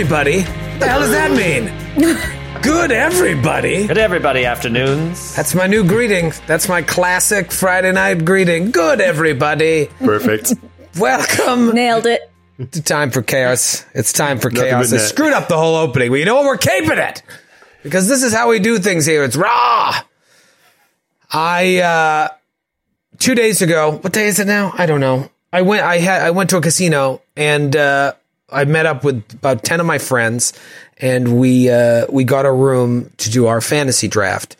Good everybody. The hell does that mean? Good everybody. Good everybody afternoons. That's my new greeting. That's my classic Friday night greeting. Good everybody. Perfect. Welcome Nailed it. It's Time for Chaos. It's time for chaos. I screwed up the whole opening, but you know what? We're caping it because this is how we do things here. It's raw. I uh two days ago. What day is it now? I don't know. I went. I had. I went to a casino and uh, I met up with about ten of my friends, and we uh, we got a room to do our fantasy draft,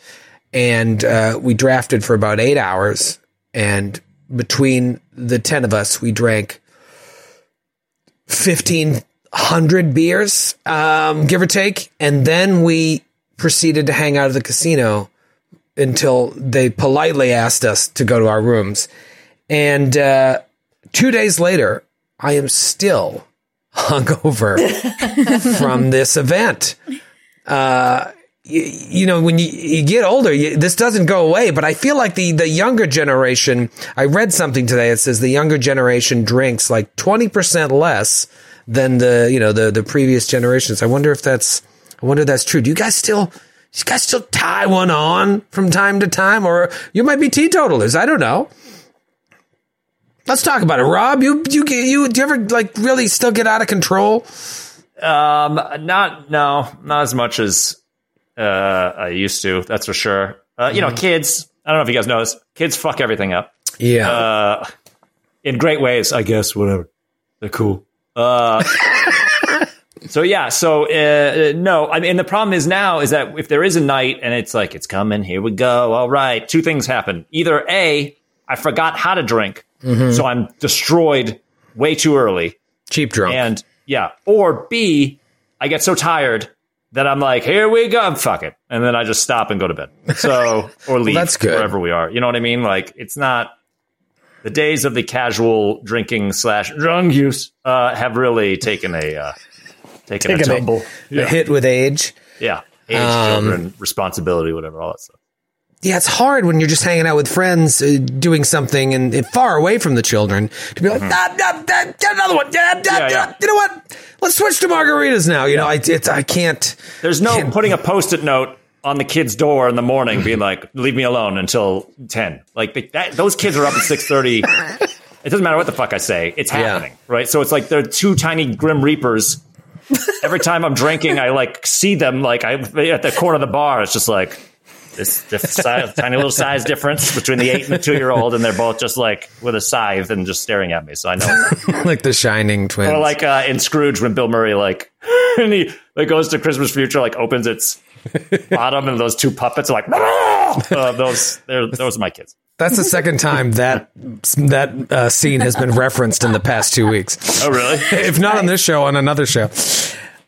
and uh, we drafted for about eight hours, and between the ten of us, we drank fifteen hundred beers, um, give or take, and then we proceeded to hang out at the casino until they politely asked us to go to our rooms. And uh, two days later, I am still hungover from this event. Uh, you, you know, when you, you get older, you, this doesn't go away. But I feel like the the younger generation. I read something today. It says the younger generation drinks like twenty percent less than the you know the the previous generations. I wonder if that's I wonder if that's true. Do you guys still? You guys still tie one on from time to time, or you might be teetotalers. I don't know. Let's talk about it, Rob. You you you do you ever like really still get out of control? Um, not no, not as much as uh, I used to. That's for sure. Uh, you know, kids. I don't know if you guys know this. Kids fuck everything up. Yeah, Uh, in great ways, I guess. Whatever. They're cool. Uh, so yeah. So uh, no. I mean, the problem is now is that if there is a night and it's like it's coming, here we go. All right. Two things happen. Either a, I forgot how to drink, so I'm destroyed way too early. cheap drunk. And yeah, or B, I get so tired that I'm like, here we go, fuck it, and then I just stop and go to bed. So or leave that's good. wherever we are. You know what I mean? Like it's not the days of the casual drinking slash drug use uh, have really taken a uh, taken, Taken a a- tumble. A yeah, hit with age. yeah, age, Um, children, responsibility, whatever, all that stuff. Yeah, it's hard when you're just hanging out with friends uh, doing something and uh, far away from the children to be like, nah, nah, nah, get another one. Mm-hmm. Yeah, yeah. You know what? Let's switch to margaritas now. You know, I, it's, I can't. There's no can't- putting a post-it note on the kid's door in the morning, being like, "Leave me alone until 10. Like that, those kids are up at six thirty. it doesn't matter what the fuck I say; it's happening, right? So it's like they're two tiny grim reapers. Every time I'm drinking, I like see them like I at the corner of the bar. It's just like this size, tiny little size difference between the eight and the two year old, and they're both just like with a scythe and just staring at me. So I know. like the Shining twins. Or like uh, in Scrooge when Bill Murray like and he like goes to Christmas Future like opens its bottom and those two puppets are like uh, those they're, those are my kids. That's the second time that that uh, scene has been referenced in the past two weeks. Oh really? if not on this show, on another show.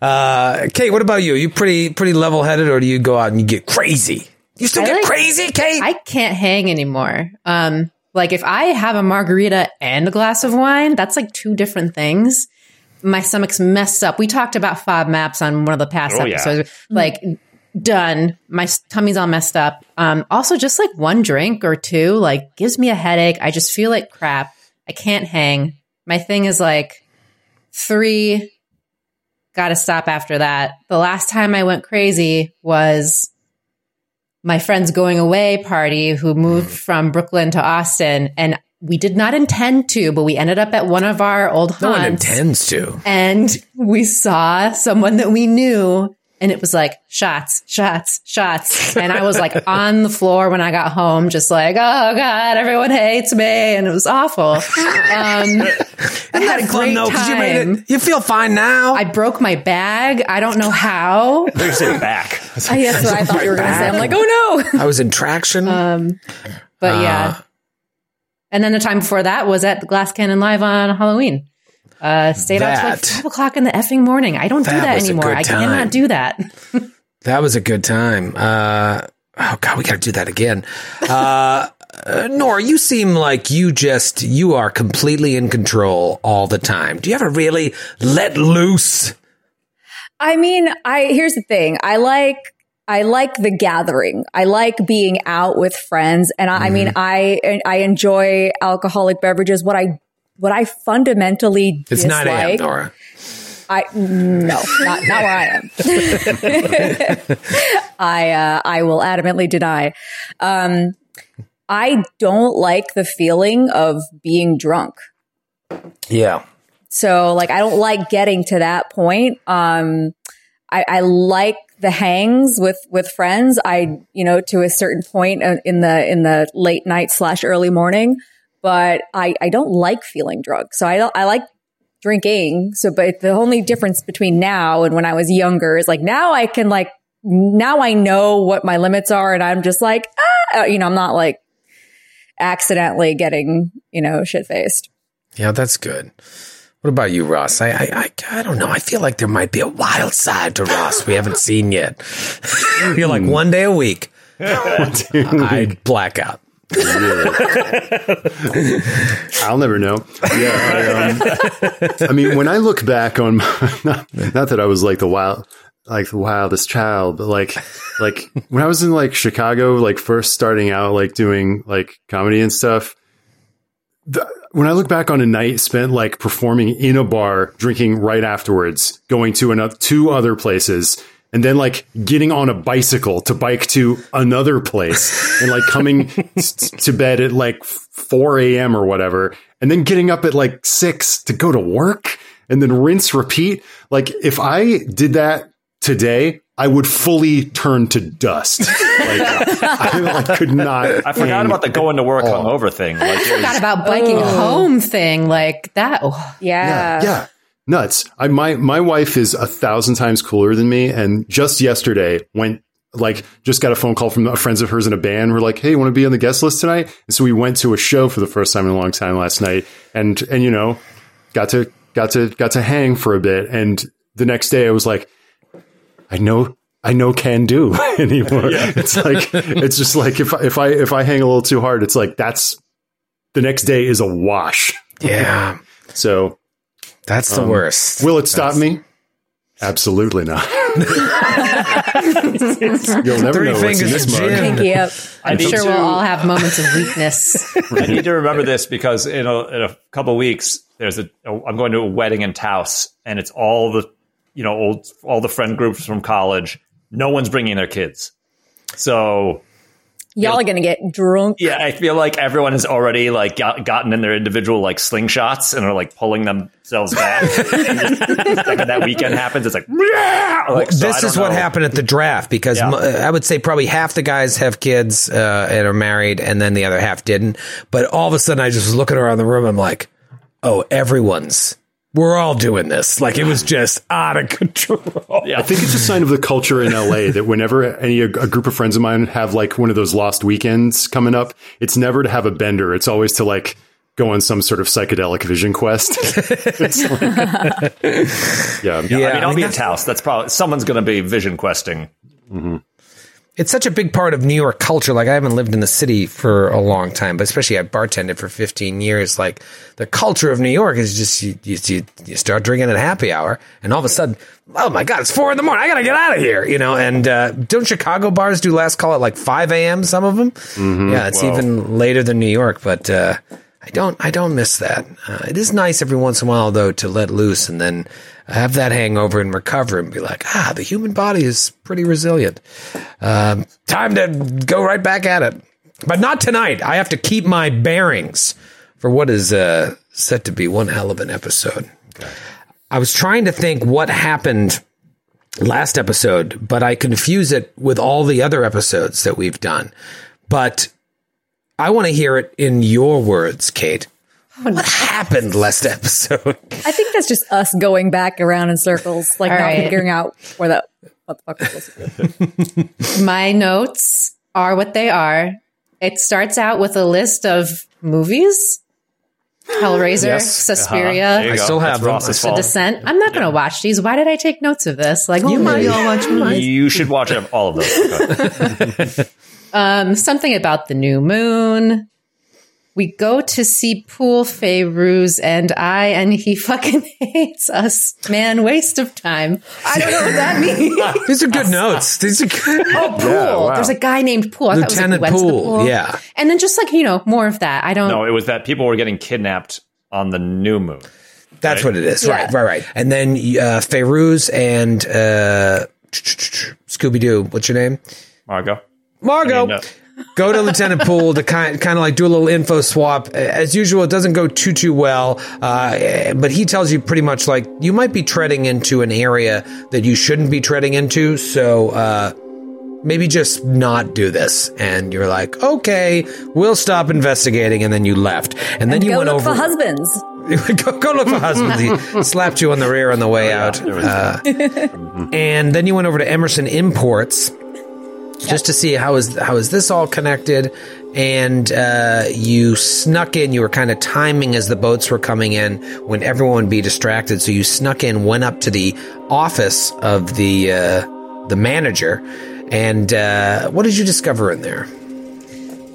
Uh, Kate, what about you? You pretty pretty level headed, or do you go out and you get crazy? You still I get like- crazy, Kate? I can't hang anymore. Um, like if I have a margarita and a glass of wine, that's like two different things. My stomach's messed up. We talked about FODMAPs on one of the past Oh, yeah. episodes. Like done. My tummy's all messed up. Um, also just like one drink or two, like gives me a headache. I just feel like crap. I can't hang. My thing is like three, gotta stop after that. The last time I went crazy was my friend's going away party who moved mm. from Brooklyn to Austin. And we did not intend to, but we ended up at one of our old no one intends to. and we saw someone that we knew and it was like shots, shots, shots. And I was like on the floor when I got home, just like, oh God, everyone hates me. And it was awful. Um, I had a great though, 'cause you made time. it. You feel fine now. I broke my bag. I don't know how. They say back. I guess what I thought you were going to say. I'm like, oh no. I was in traction. Um, but yeah. And then the time before that was at the Glass Cannon Live on Halloween. Uh, stayed out till like five o'clock in the effing morning. I don't do That that was a anymore. I cannot do that. That was a good time. Uh, oh God, we got to do that again. Uh, uh, Noura, you seem like you just you are completely in control all the time. Do you ever really let loose? I mean, I here's the thing. I like I like the gathering. I like being out with friends, and I, I mean, I I enjoy alcoholic beverages. What I what I fundamentally It's dislike, nine a.m. Noura. I no, not not where I am. I uh, I will adamantly deny. Um, I don't like the feeling of being drunk. Yeah, So like I don't like getting to that point. Um I, I like the hangs with with friends. I you know to a certain point uh, in the in the late night slash early morning, but I I don't like feeling drunk. So I don't I like drinking. So but the only difference between now and when I was younger is like now I can like now I know what my limits are and I'm just like ah, you know I'm not like accidentally getting you know shit faced. yeah, that's good. What about you, Ross? I, I, I, I don't know. I feel like there might be a wild side to Ross we haven't seen yet. You're like one day a week. I black out. I'll never know. Yeah, I, um, I mean, when I look back on, my, not, not that I was like the wild, like the wildest child, but like, like when I was in like Chicago, like first starting out, like doing like comedy and stuff. The, when I look back on a night spent like performing in a bar, drinking right afterwards, going to another two other places, and then like getting on a bicycle to bike to another place, and like coming s- to bed at like four a.m. or whatever, and then getting up at like six to go to work, and then rinse repeat. Like if I did that today. I would fully turn to dust. Like, I, I could not. I forgot hang about the going to work Oh. hungover thing. Like, it Forgot was, about biking oh. home thing like that. Oh, Yeah. yeah, nuts. I my my wife is a thousand times cooler than me, and just yesterday went like just got a phone call from friends of hers in a band. We're like, hey, want to be on the guest list tonight? And so we went to a show for the first time in a long time last night, and and you know, got to got to got to hang for a bit, and the next day I was like, I know. I know can do anymore. It's like it's just like if I, if I if I hang a little too hard, it's like that's the next day is a wash. Yeah, So that's the um, worst. Will it stop me? Absolutely not. You'll never Three know what's in this of mug. gin. Pinky up. I'm sure to- we'll all have moments of weakness. I need to remember this because in a, in a couple weeks, there's a, I'm going to a wedding in Taos, and it's all the, you know, old all the friend groups from college. No one's bringing their kids, so Y'all are gonna get drunk. yeah, I feel like everyone has already like got, gotten in their individual like slingshots and are like pulling themselves back. like when that weekend happens, it's like, "Yeah!" like so this don't is what know. happened at the draft because Yeah. mo- I would say probably half the guys have kids uh, and are married, and then the other half didn't. But all of a sudden, I just was looking around the room. I'm like, oh, everyone's. We're all doing this. Like it was just out of control. Yeah. I think it's a sign of the culture in LA that whenever any a group of friends of mine have like one of those lost weekends coming up, it's never to have a bender. It's always to like go on some sort of psychedelic vision quest. It's like- yeah, Yeah, I mean, I I'll mean, be in that's- Taos. That's probably someone's going to be vision questing. Mm-hmm. It's such a big part of New York culture. Like I haven't lived in the city for a long time, but especially I bartended for 15 years. Like the culture of New York is just you, you, you, start drinking at happy hour, and all of a sudden, oh my god, it's four in the morning. I gotta get out of here, you know. And uh, don't Chicago bars do last call at like 5 a.m. Some of them, yeah, it's Whoa. even later than New York. But uh, I don't, I don't miss that. Uh, it is nice every once in a while though to let loose and then have that hangover and recover and be like, ah, the human body is pretty resilient. Um, time to go right back at it. But not tonight. I have to keep my bearings for what is uh, set to be one hell of an episode. I was trying to think what happened last episode, but I confuse it with all the other episodes that we've done. But I want to hear it in your words, Kate. Oh, what happened last episode? I think that's just us going back around in circles, like All not right. figuring out where the what the fuck we're supposed to do. My notes are what they are. It starts out with a list of movies. Hellraiser, Yes. Uh-huh. Suspiria, There you I still have That's them. Ross's The fault. Descent. I'm not going to watch these. Why did I take notes of this? Like, oh you might all watch You should watch all of those. Um, something about the new moon. We go to see Poole Feyruz and I, and he fucking hates us. Man, waste of time. I don't know what that means. These are good notes. These are good. Oh, Poole. wow. There's a guy named Poole. I Lieutenant thought it was like, he Poole, went to the yeah. And then just like, you know, more of that. I don't. no, it was that people were getting kidnapped on the new moon. That's what it is. Yeah. Right, right, right. And then uh, Feyruz and uh, Scooby Doo. What's your name? Margot. Margot. I mean, uh, go to Lieutenant Poole to kind kind of like do a little info swap. As usual, it doesn't go too too well, uh, but he tells you pretty much like you might be treading into an area that you shouldn't be treading into. So uh, maybe just not do this. And you're like, okay, we'll stop investigating, and then you left, and then you Go went look over. for husbands. go, go look for husbands. He slapped you on the rear on the way out. Uh, and then you went over to Emerson Imports just to see how is how is this all connected. And uh, you snuck in. You were kind of timing as the boats were coming in when everyone would be distracted. So you snuck in, went up to the office of the uh, the manager, and uh, what did you discover in there?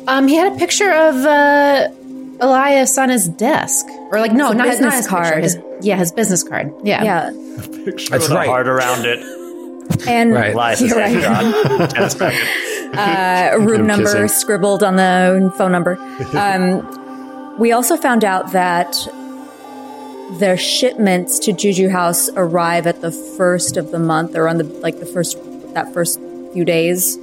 Um, he had a picture of uh, Elias on his desk, or like no, not his business not his card. card. His, yeah, his business card. Yeah, Yeah, That's That's with right. a heart around it. and Right. Elias You're is right. Tennis uh, room Him number kissing. scribbled on the phone number. Um, we also found out that their shipments to Juju House arrive at the first of the month, or on the like the first that first few days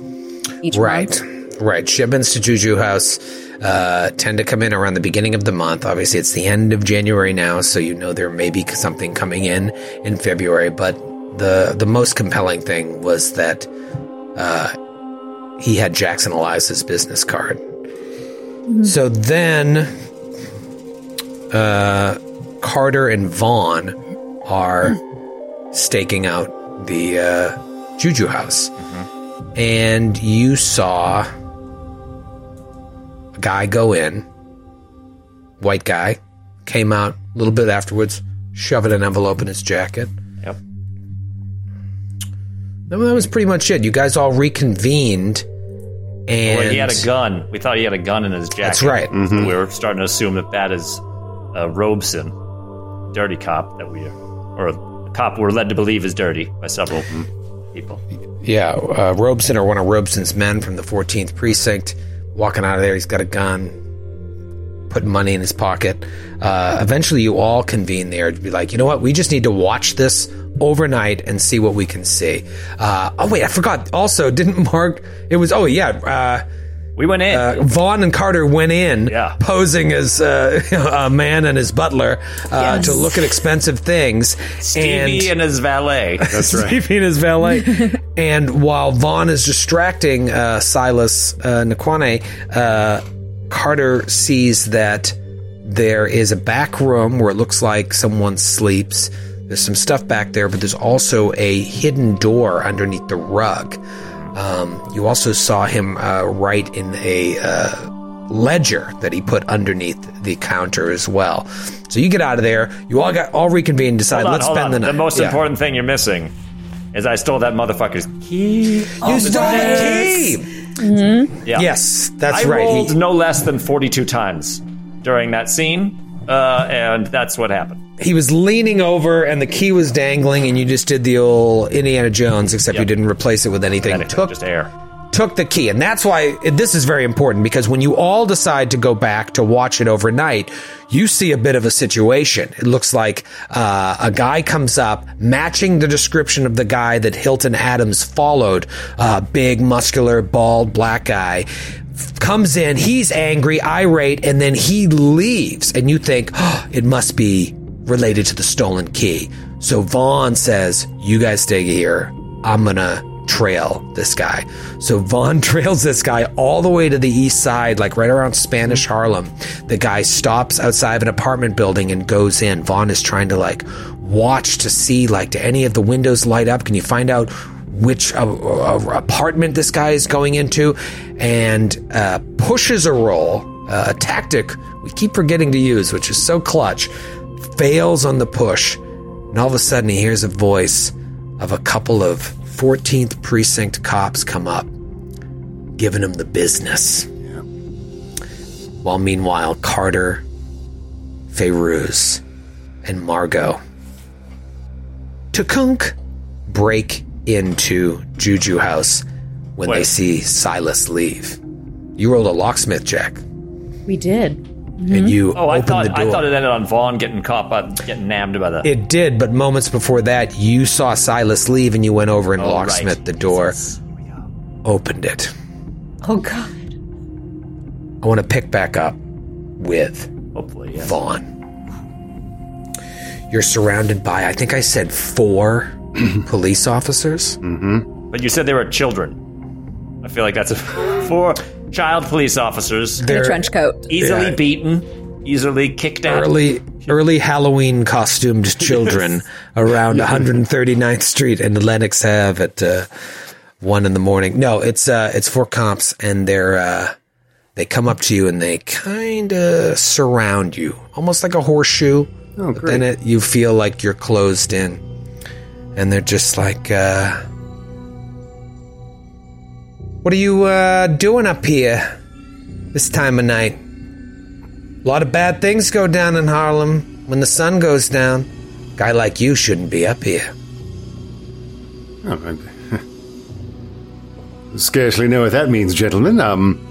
each Right. month. Right. Right. Shipments to Juju House uh, tend to come in around the beginning of the month. Obviously, it's the end of January now, so you know there may be something coming in in February. But the the most compelling thing was that uh, he had Jackson Elias's business card. So then, uh, Carter and Vaughn are staking out the uh, Juju House and you saw a guy go in, white guy, came out a little bit afterwards, shoving an envelope in his jacket. Yep. That that was pretty much it. You guys all reconvened, and Well, he had a gun. We thought he had a gun in his jacket. That's right. We were starting to assume that that is uh, Robeson, dirty cop that we are, or a cop we're led to believe is dirty by several people. Yeah, uh, Robeson or one of Robeson's men from the 14th precinct walking out of there. He's got a gun, putting money in his pocket. Uh, eventually, you all convene there to be like, you know what? We just need to watch this overnight and see what we can see. Uh, oh wait, I forgot. Also, didn't Mark? It was. Oh yeah. Uh, We went in. uh, Vaughn and Carter went in, Yeah. posing as uh, a man and his butler uh, to look at expensive things. Stevie and, his valet. That's right. Stevie and his valet. and while Vaughn is distracting uh, Silas uh, N'Kwane, uh, Carter sees that there is a back room where it looks like someone sleeps. There's some stuff back there, but there's also a hidden door underneath the rug. Um, you also saw him uh, write in a uh, ledger that he put underneath the counter as well. So you get out of there. You all got all reconvene. And decide. On, let's spend on. the night. The most Yeah. important thing you're missing is I stole that motherfucker's key. You stole the key. Yeah. Yes, that's I right. rolled He, no less than 42 times during that scene, uh, and that's what happened. He was leaning over, and the key was dangling, and you just did the old Indiana Jones, except you didn't replace it with anything. Anything, Took just air. took the key, and that's why this is very important because when you all decide to go back to watch it overnight, you see a bit of a situation. It looks like uh, a guy comes up matching the description of the guy that Hilton Adams followed, uh, big, muscular, bald, black guy. Comes in, he's angry, irate, and then he leaves, and you think oh, it must be related to the stolen key. So Vaughn says, "You guys stay here. I'm gonna trail this guy. So Vaughn trails this guy all the way to the east side, like right around Spanish Harlem. The guy stops outside of an apartment building and goes in. Vaughn is trying to like watch to see like do any of the windows light up? Can you find out which uh, uh, apartment this guy is going into? And uh, pushes a roll, uh, a tactic we keep forgetting to use, which is so clutch. Fails on the push, and all of a sudden he hears a voice of a couple of 14th precinct cops come up, giving him the business. While meanwhile, Carter, Feyruz, and Margot Tukunk break into Juju House when they see Silas leave. You rolled a locksmith check, We did. Mm-hmm. and you Oh, I opened thought the door. I thought it ended on Vaughn getting caught by getting nammed by the. It did, but moments before that, you saw Silas leave and you went over and Oh, right. locksmith the door, opened it. Oh God. I want to pick back up with Hopefully, yeah. Vaughn. You're surrounded by, I think I said four police officers. But you said they were children. I feel like that's a four child police officers, in a trench coat. easily Yeah. beaten, easily kicked out. early, early Halloween costumed children around 139th Street and Lenox Ave at uh, one in the morning. No, it's uh, it's four comps, and they're uh, they come up to you and they kind of surround you, almost like a horseshoe. Oh, But then it, you feel like you're closed in, and they're just like, uh, "What are you uh, doing up here this time of night?" A lot of bad things go down in Harlem when the sun goes down. Guy like you shouldn't be up here. Oh, I scarcely know what that means, gentlemen. Um,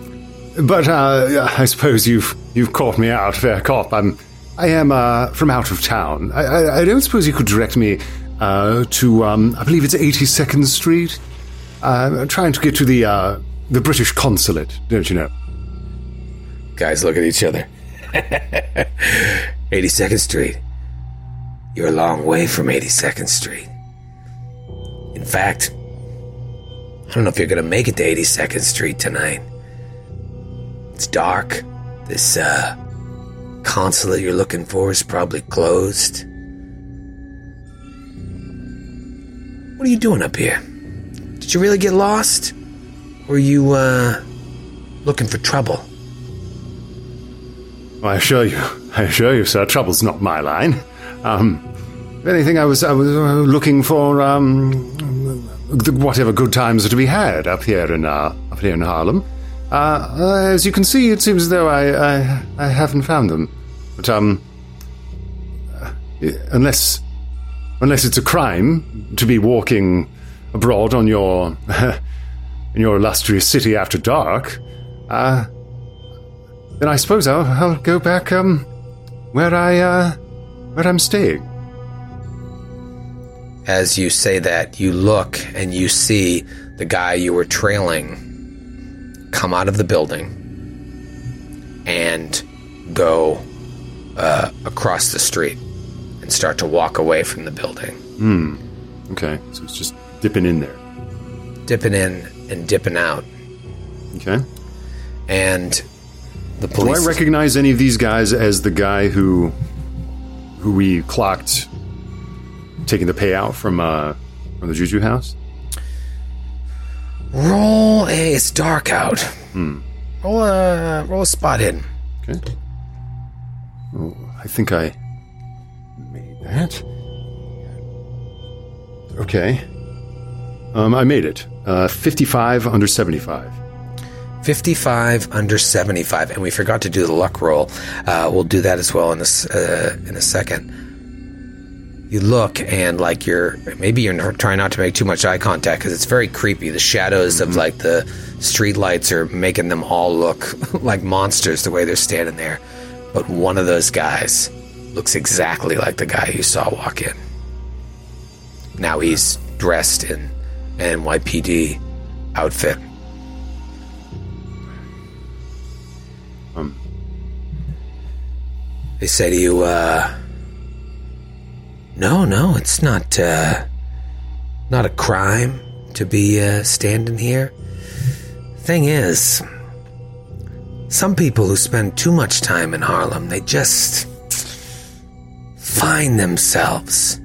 but uh, I suppose you've you've caught me out, fair cop. I'm I am uh, from out of town. I, I, I don't suppose you could direct me uh, to um, I believe it's 82nd Street. Uh, I'm trying to get to the uh, the British consulate, don't you know? Guys look at each other. 82nd Street. You're a long way from 82nd Street. In fact, I don't know if you're going to make it to 82nd Street tonight. It's dark. This uh, consulate you're looking for is probably closed. What are you doing up here? Did you really get lost? Or are you uh, looking for trouble? I assure you, I assure you, sir, trouble's not my line. Um, if anything, I was I was uh, looking for um, whatever good times are to be had up here in uh, up here in Harlem. Uh, uh, as you can see, it seems as though I, I I haven't found them. But um, uh, unless unless it's a crime to be walking abroad on your in your illustrious city after dark, uh, then I suppose I'll, I'll go back um where I uh where I'm staying. As you say that, you look and you see the guy you were trailing come out of the building and go uh, across the street and start to walk away from the building, Hmm. Okay, so it's just dipping in there. dipping in and dipping out. Okay. And the police. Do. I recognize any of these guys as the guy who who we clocked taking the payout from uh from the Juju house? roll a. It's dark out. Roll a roll a spot hidden. Okay. Oh, I think I made that. Okay. Um, I made it. Uh, 55 under 75. 55 under 75 and we forgot to do the luck roll. Uh, we'll do that as well in this uh, in a second. You look and like you're maybe you're trying not to make too much eye contact because it's very creepy. The shadows of like the street lights are making them all look like monsters the way they're standing there. But one of those guys looks exactly like the guy you saw walk in. Now he's dressed in NYPD outfit Um, They say to you, uh, no, no, it's not, uh, not a crime to be uh, standing here. Thing is, some people who spend too much time in Harlem, they just find themselves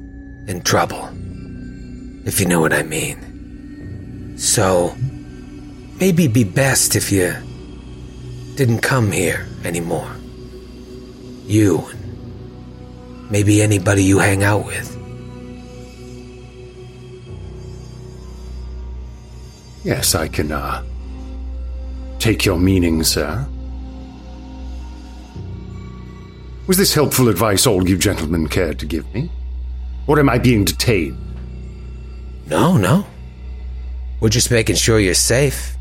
in trouble. If you know what I mean. So, maybe it'd be best if you didn't come here anymore. You, and maybe anybody you hang out with. Yes, I can, uh, take your meaning, sir. Was this helpful advice all you gentlemen cared to give me? Or am I being detained? No, no. We're just making sure you're safe.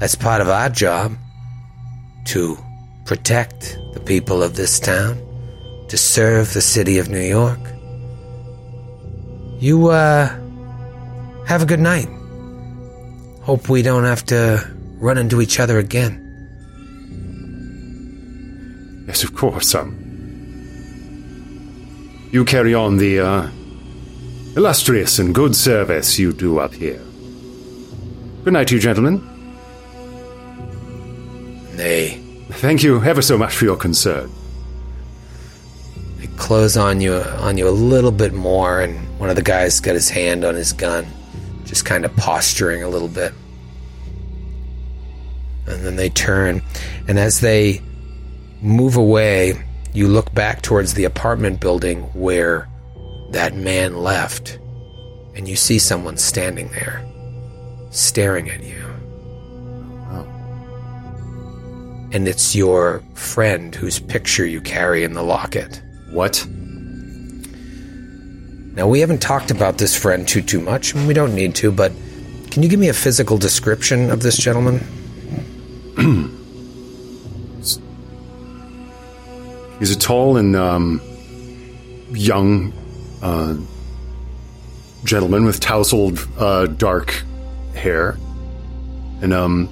That's part of our job. To protect the people of this town, to serve the city of New York. You, uh, have a good night. Hope we don't have to run into each other again. Yes, of course, um. You carry on the, uh, illustrious and good service you do up here. Good night to you, gentlemen. Nay. Thank you ever so much for your concern. they close on you, on you a little bit more, and one of the guys got his hand on his gun, just kind of posturing a little bit. And then they turn, and as they move away, you look back towards the apartment building where that man left, and you see someone standing there, staring at you. And it's your friend whose picture you carry in the locket. What? Now, we haven't talked about this friend too too much, and we don't need to, but can you give me a physical description of this gentleman? He's a tall and um, young uh, gentleman with tousled uh, dark hair, and um,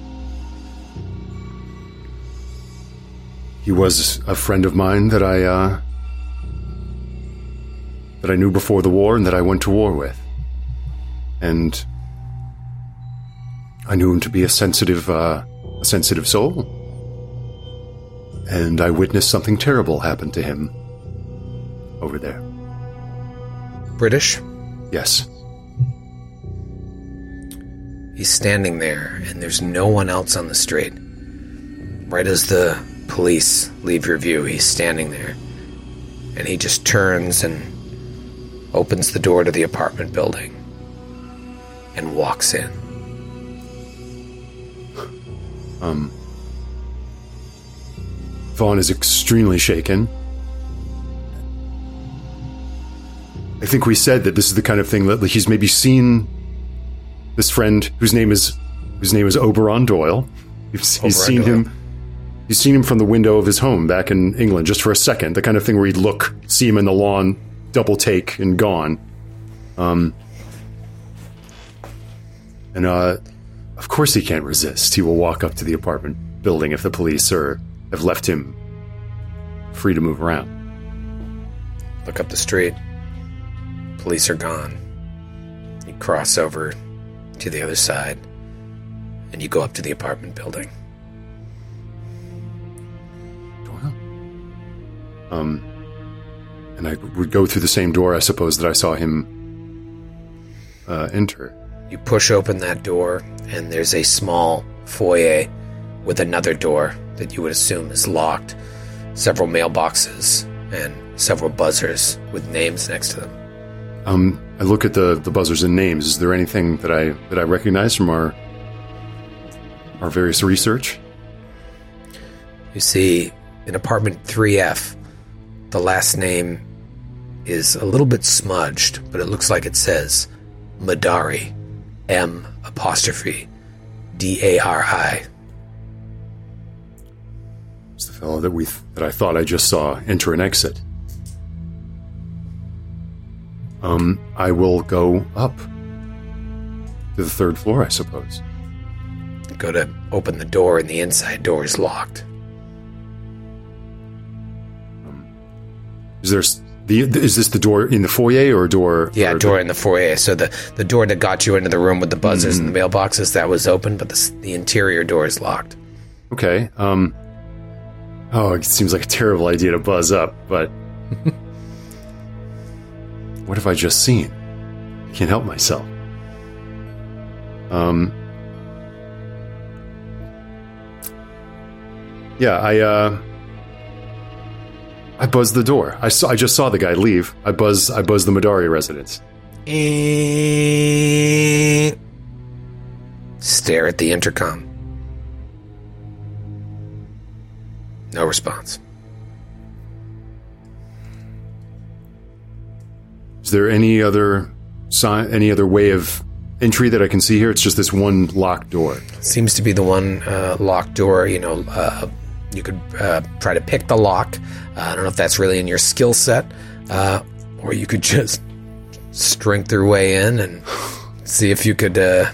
he was a friend of mine that I uh, that I knew before the war and that I went to war with, and I knew him to be a sensitive, uh, a sensitive soul and I witnessed something terrible happen to him over there. British? Yes. He's standing there, and there's no one else on the street. Right as the police leave your view, he's standing there. And he just turns and opens the door to the apartment building and walks in. Um, Vaughn is extremely shaken. I think we said that this is the kind of thing that he's maybe seen this friend whose name is whose name is Oberon Doyle. He's, he's Oberon seen Doyle. him. He's seen him from the window of his home back in England just for a second. The kind of thing where he'd look, see him in the lawn, double take, and gone. Um, and uh, of course he can't resist. He will walk up to the apartment building if the police are have left him free to move around. Look up the street. Police are gone. You cross over to the other side, and you go up to the apartment building. Doyle. Um, and I would go through the same door, I suppose, that I saw him uh, enter. You push open that door, and there's a small foyer with another door that you would assume is locked, several mailboxes, and several buzzers with names next to them. Um, I look at the, the buzzers and names. Is there anything that I that I recognize from our our various research? You see, in apartment 3F, the last name is a little bit smudged, but it looks like it says M'Dari. M apostrophe D A R I. It's the fellow that we th- that I thought I just saw enter and exit. Um, I will go up to the third floor, I suppose. Go to open the door, and the inside door is locked. Is there The, the- is this the door in the foyer or a door? Yeah, or door in the foyer. So the, the door that got you into the room with the buzzers and the mailboxes that was open, but the, the interior door is locked. Okay. Um. Oh, it seems like a terrible idea to buzz up, but what have I just seen? I can't help myself. Um. Yeah, I uh. I buzzed the door. I saw. I just saw the guy leave. I buzz. I buzz the M'Dari residence. Eh. Stare at the intercom. No response. Is there any other sign? Any other way of entry that I can see here? It's just this one locked door. Seems to be the one uh, locked door. You know, uh, you could uh, try to pick the lock. Uh, I don't know if that's really in your skill set, uh, or you could just strength your way in and see if you could uh,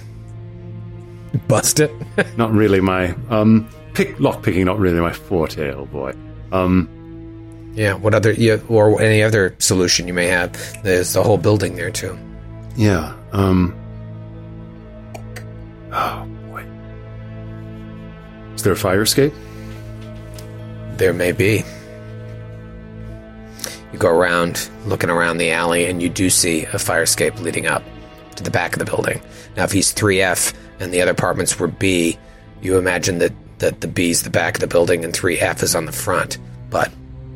bust it. not really my um pick lock picking not really my forte old boy um yeah. What other? Yeah, or any other solution you may have? There's the whole building there too. yeah um oh boy is there a fire escape There may be. You go around, looking around the alley, and you do see a fire escape leading up to the back of the building. Now, if he's 3F and the other apartments were B, you imagine that, that the B is the back of the building and 3F is on the front. But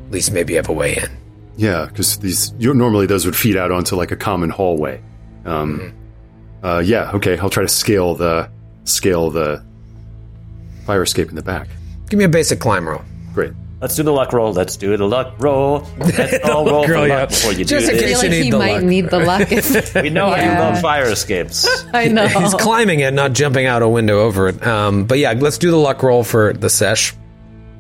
at least maybe you have a way in. yeah because these normally those would feed out onto like a common hallway um uh yeah okay i'll try to scale the scale the fire escape in the back Give me a basic climb roll. great Let's do the luck roll. Let's do the luck roll. Let's all roll for roll, luck yeah. before you Just do in I this. case feel you like need he the might luck. need the luck. We know how you love fire escapes. I know. He's climbing it, not jumping out a window over it. Um, but yeah, let's do the luck roll for the sesh.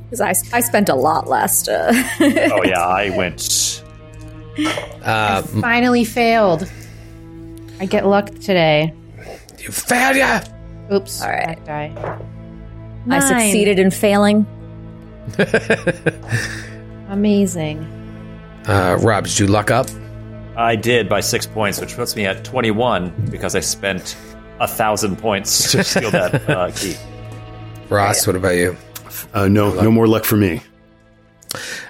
'Cause I, I spent a lot last. Uh, Oh yeah, I went. Finally failed. I get luck today. You failure! Oops. All right. back die. I succeeded in failing. Amazing. Uh, Rob, did you luck up? I did by six points, which puts me at twenty-one because I spent a thousand points to steal that uh, key. Ross, what about you? Uh no no more luck for me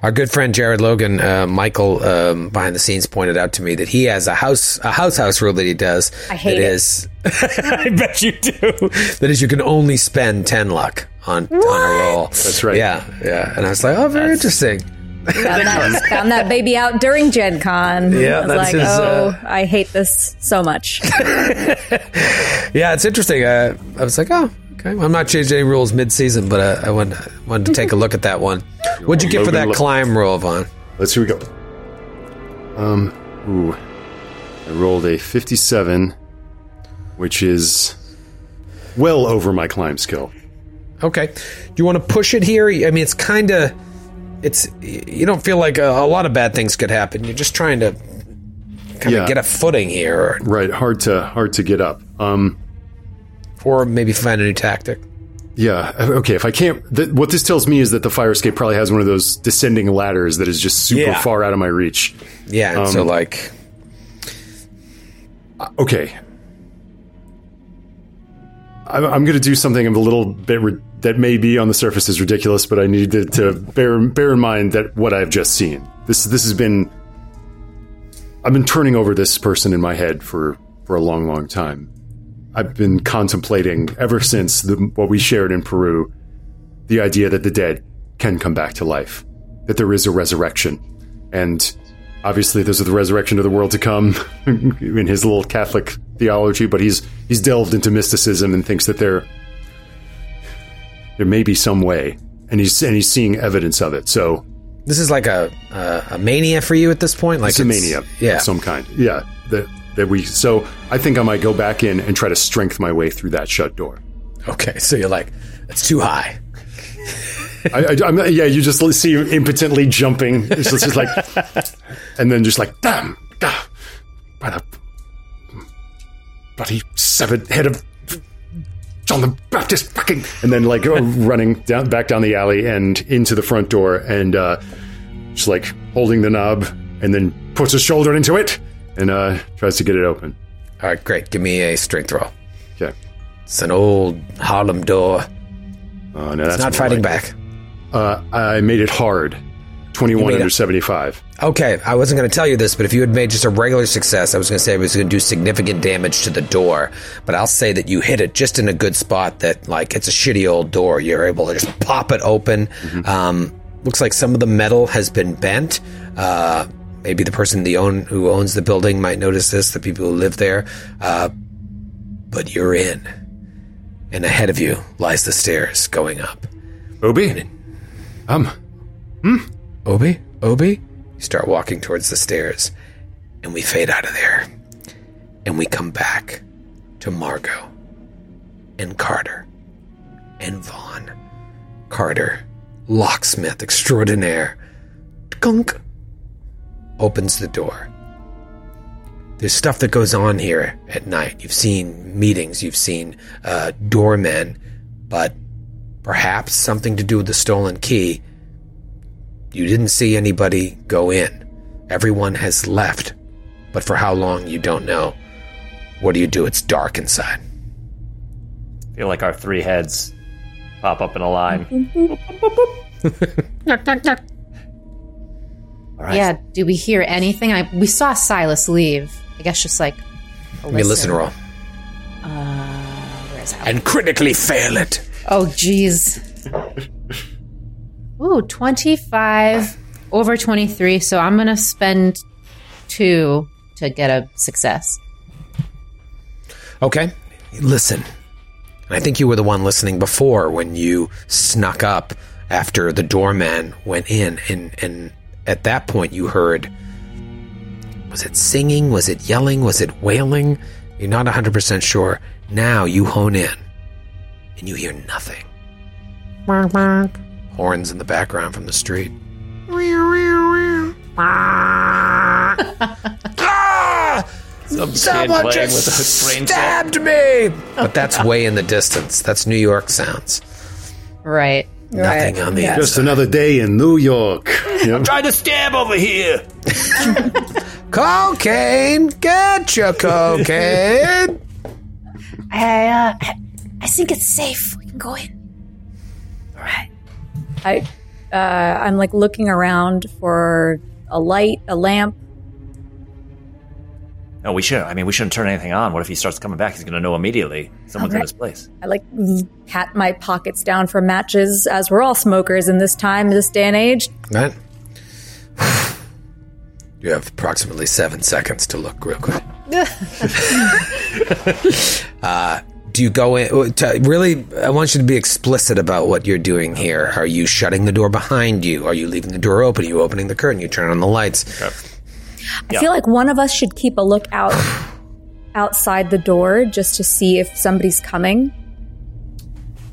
Our good friend Jared Logan, uh, Michael, um, behind the scenes, pointed out to me that he has a house a house house rule that he does. I hate that it. is- I bet you do. That is, you can only spend ten luck on on a roll. That's right. Yeah, yeah. And I was like, oh, very interesting. Found that, found that baby out during Gen Con. Yeah, I was that's like, his, oh, uh, I hate this so much. Yeah, it's interesting. Uh, I was like, oh, okay. Well, I'm not changing any rules mid season, but uh, I wanted wanted to take a look at that one. What'd you get for that climb roll, Vaughn? let's here we go um ooh i rolled a 57 which is well over my climb skill Okay. Do you want to push it here? I mean, it's kind of. It's you don't feel like a, a lot of bad things could happen. You're just trying to kind of Yeah. get a footing here, right hard to hard to get up um or, maybe find a new tactic. Yeah. Okay. If I can't, th- what this tells me is that the fire escape probably has one of those descending ladders that is just super Yeah. far out of my reach. Yeah. and so um, like, uh, Okay. I'm, I'm going to do something of a little bit ri- that may be on the surface is ridiculous, but I need to, to bear bear in mind that what I've just seen. This this has been. I've been turning over this person in my head for for a long, long time. I've been contemplating ever since the, what we shared in Peru, the idea that the dead can come back to life, that there is a resurrection, and obviously there's the resurrection of the world to come in his little Catholic theology, but he's he's delved into mysticism and thinks that there there may be some way, and he's and he's seeing evidence of it. So this is like a a, a mania for you at this point. Like it's a mania Yeah. of some kind. Yeah, that we. So I think I might go back in and try to strength my way through that shut door. okay. So you're like, it's too high. I, I, I'm, yeah, you just see him impotently jumping. It's just like, and then just like, damn, ah, by the bloody severed head of John the Baptist, fucking, and then like uh, running down back down the alley and into the front door, and uh, just like holding the knob and then puts his shoulder into it and uh, tries to get it open. All right, great. Give me a strength roll. Okay. It's an old Harlem door. Uh, no, that's It's not fighting like back. Uh, I made it hard. 21 under it- 75. Okay, I wasn't going to tell you this, but if you had made just a regular success, I was going to say it was going to do significant damage to the door. But I'll say that you hit it just in a good spot that, like, it's a shitty old door. You're able to just pop it open. Um, looks like some of the metal has been bent. Uh, maybe the person the own who owns the building might notice this. The people who live there. Uh, but you're in, and ahead of you lies the stairs going up. Obi? Um, hmm, Obi, Obi, you start walking towards the stairs, and we fade out of there, and we come back to Margot and Carter and Vaughn. Carter, locksmith extraordinaire, gunk, opens the door. There's stuff that goes on here at night. You've seen meetings, you've seen uh, doormen, but perhaps something to do with the stolen key. You didn't see anybody go in. Everyone has left. But for how long, you don't know. What do you do? It's dark inside. feel like our three heads pop up in a line. All right. Yeah. Do we hear anything? I we saw Silas leave. I guess just like. Give me a listen roll. Uh, Where's that? And critically fail it. Oh, jeez. Ooh, 25 over 23. So I'm going to spend two to get a success. Okay. Listen. I think you were the one listening before when you snuck up after the doorman went in. And, and at that point, you heard was it singing? Was it yelling? Was it wailing? You're not 100% sure. Now you hone in and you hear nothing. Horns in the background from the street. Ah! Some kid Someone just with a train set. stabbed me! But that's way in the distance. That's New York sounds. Right. Nothing on the Yeah. just another day in New York. Yep. I'm trying to stab over here. Cocaine! Get your cocaine! I, uh, I, I think it's safe. We can go in. All right. I, uh, I'm like looking around for a light, a lamp. No, we should. I mean, we shouldn't turn anything on. What if he starts coming back? He's going to know immediately someone's in Okay. his place. I like pat my pockets down for matches, as we're all smokers in this time, this day and age. Right? You have approximately seven seconds to look real quick. uh, do you go in? To, really, I want you to be explicit about what you're doing here. Are you shutting the door behind you? Are you leaving the door open? Are you opening the curtain? You turn on the lights. I feel like one of us should keep a lookout outside the door just to see if somebody's coming.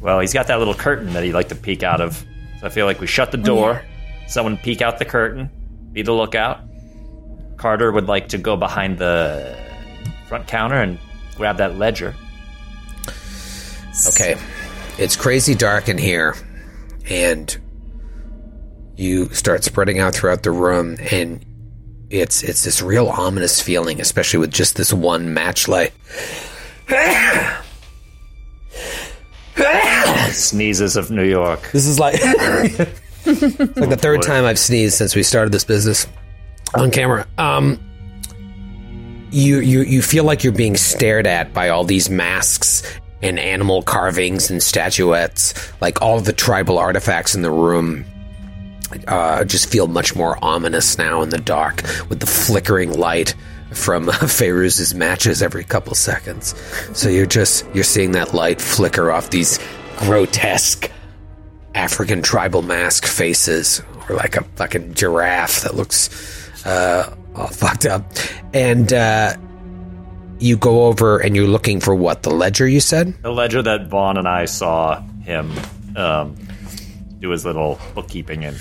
Well, he's got that little curtain that he'd like to peek out of. So I feel like we shut the door. Someone peek out the curtain, be the lookout. Carter would like to go behind the front counter and grab that ledger. Okay. It's crazy dark in here, and you start spreading out throughout the room, and it's it's this real ominous feeling, especially with just this one match light. Sneezes of New York. This is like, like the third time I've sneezed since we started this business on camera. Um, you you you feel like you're being stared at by all these masks and animal carvings and statuettes. Like all the tribal artifacts in the room uh, just feel much more ominous now in the dark with the flickering light from Feyruz's matches every couple seconds. So you're just you're seeing that light flicker off these grotesque African tribal mask faces, or like a fucking giraffe that looks uh, all fucked up. And uh, you go over and you're looking for what the ledger you said. The ledger that Vaughn and I saw him um, do his little bookkeeping in.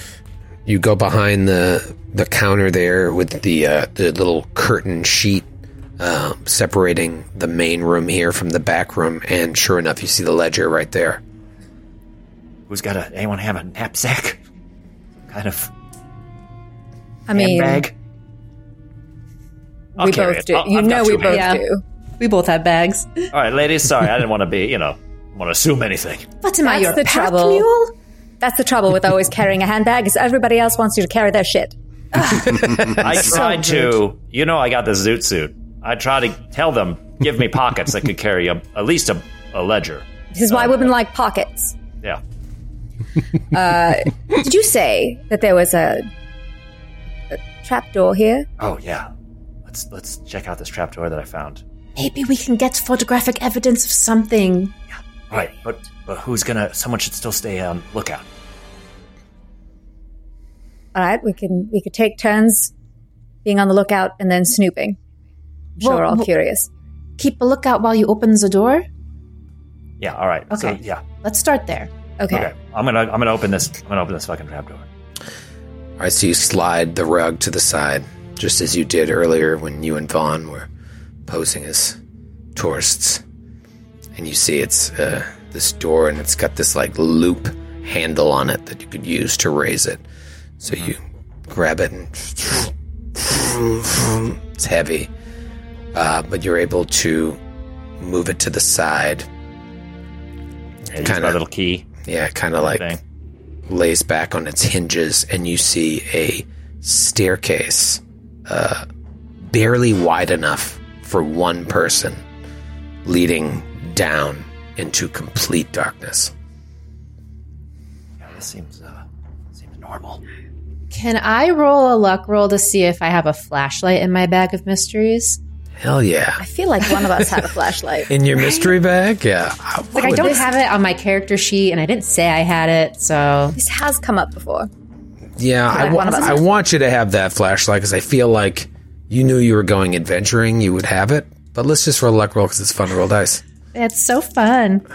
You go behind the the counter there with the uh, the little curtain sheet um, separating the main room here from the back room, and sure enough, you see the ledger right there. Who's got a? Anyone have a knapsack? Kind of I mean, handbag? I'll we both it. do. I'll- you I've know we both. Yeah. do. We both have bags. All right, ladies. Sorry, I didn't want to be, you know, want to assume anything. What am I, That's your the pack trouble. mule? That's the trouble with always carrying a handbag is everybody else wants you to carry their shit. I tried to, you know, I got the zoot suit. I tried to tell them, give me pockets that could carry a, at least a, a ledger. This is why women like pockets. Yeah. Uh, Did you say that there was a, a trap door here? Oh yeah. Let's let's check out this trapdoor that I found. Maybe we can get photographic evidence of something. Yeah. Right, but but who's gonna? Someone should still stay on lookout. All right, we can we could take turns being on the lookout and then snooping. I'm sure Well, we're all well- curious. Keep a lookout while you open the door. Yeah. All right. So, Okay. yeah. Let's start there. Okay. Okay. I'm gonna I'm gonna open this. I'm gonna open this fucking trapdoor. Right, so you slide the rug to the side, just as you did earlier when you and Vaughn were posing as tourists. And you see it's uh, this door, and it's got this like loop handle on it that you could use to raise it. So you grab it, and it's heavy, uh, but you're able to move it to the side. Yeah, Kinda. my little key Yeah, kind of like thing. Lays back on its hinges, and you see a staircase, uh, barely wide enough for one person, leading down into complete darkness. Yeah, this seems uh seems normal. Can I roll a luck roll to see if I have a flashlight in my bag of mysteries? Hell yeah! I feel like one of us had a flashlight. In your mystery bag, yeah. Like I don't have it on my character sheet, and I didn't say I had it, so This has come up before. Yeah, I, wa- one of us I has- want you to have that flashlight because I feel like you knew you were going adventuring, you would have it. But let's just roll a luck roll because it's fun to roll dice. it's so fun.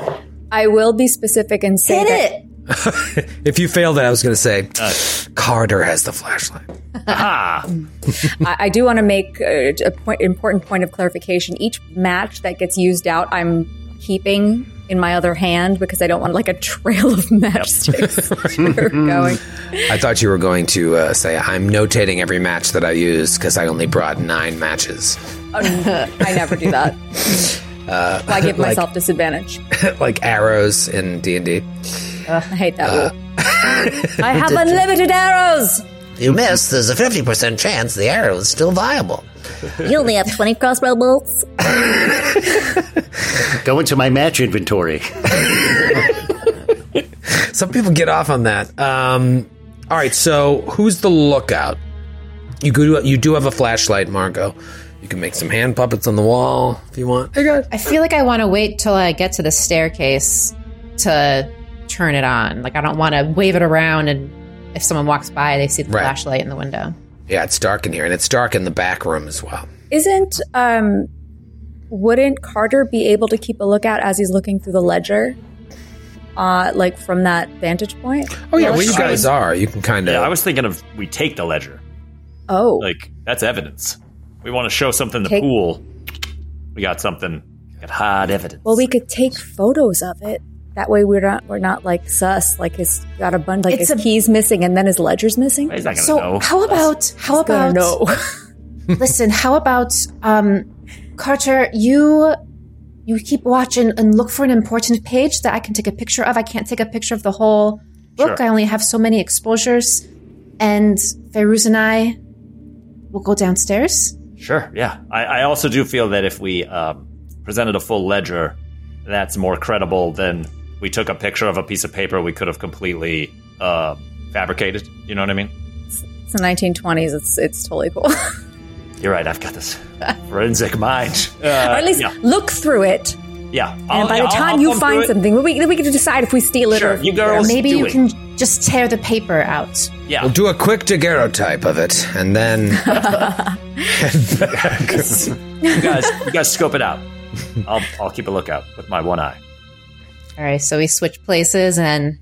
I will be specific and say Hit that it. If you failed that, I was going to say Carter has the flashlight. Ah, I, I do want to make a, a point, important point of clarification. Each match that gets used out, I'm keeping in my other hand because I don't want like a trail of matchsticks going. I thought you were going to uh, say, I'm notating every match that I use because I only brought nine matches. I never do that. I give like- myself disadvantage. like arrows in D&D. I hate that rule. I have unlimited arrows. You miss, there's a 50% chance the arrow is still viable. You only have 20 crossbow bolts? Go into my match inventory. Some people get off on that. Um, all right, so who's the lookout? You do, you do have a flashlight, Margot. You can make some hand puppets on the wall if you want. Hey, guys. I feel like I want to wait till I get to the staircase to turn it on. Like I don't want to wave it around, and if someone walks by, they see the Right. flashlight in the window. Yeah, it's dark in here, and it's dark in the back room as well. Isn't um wouldn't Carter be able to keep a lookout as he's looking through the ledger? Uh like from that vantage point? Oh yeah, Yeah, where you guys are, you can kind of. yeah. I was thinking of we take the ledger. Oh. Like that's evidence. We want to show something to Take- Poole. We got something. Got hard evidence. well we could take photos of it. That way we're not we're not like sus, like his got a bunch like It's his a- keys missing and then his ledger's missing. He's not gonna So know. how about how Gonna about know. listen? How about um, Carter? You you keep watch and, and look for an important page that I can take a picture of. I can't take a picture of the whole book. Sure. I only have so many exposures. And Feyruz and I will go downstairs. Sure. Yeah. I, I also do feel that if we um, presented a full ledger, that's more credible than we took a picture of a piece of paper we could have completely uh, fabricated. You know what I mean? It's the 1920s. It's it's totally cool. You're right. I've got this forensic mind. Uh, or at least yeah. look through it, yeah. and by the time you find something, we, we can decide if we steal it Sure, or if you we- girls- Maybe do you it. can just tear the paper out. yeah. We'll do a quick daguerreotype of it, and then you guys, you guys scope it out. I'll, I'll keep a lookout with my one eye. All right, so we switch places and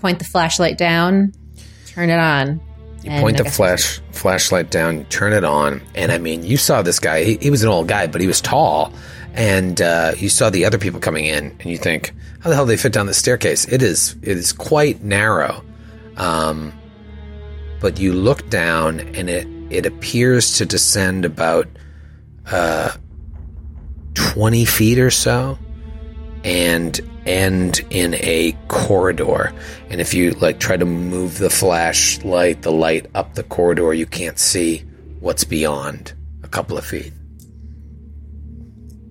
point the flashlight down, turn it on. you point the flash flashlight down, turn it on, and I mean, you saw this guy. He, he was an old guy, but he was tall, and uh, you saw the other people coming in, and you think, how the hell did they fit down the staircase? It is it is quite narrow, um, but you look down, and it it appears to descend about uh, 20 feet or so and end in a corridor. And if you like try to move the flashlight, the light up the corridor, you can't see what's beyond a couple of feet.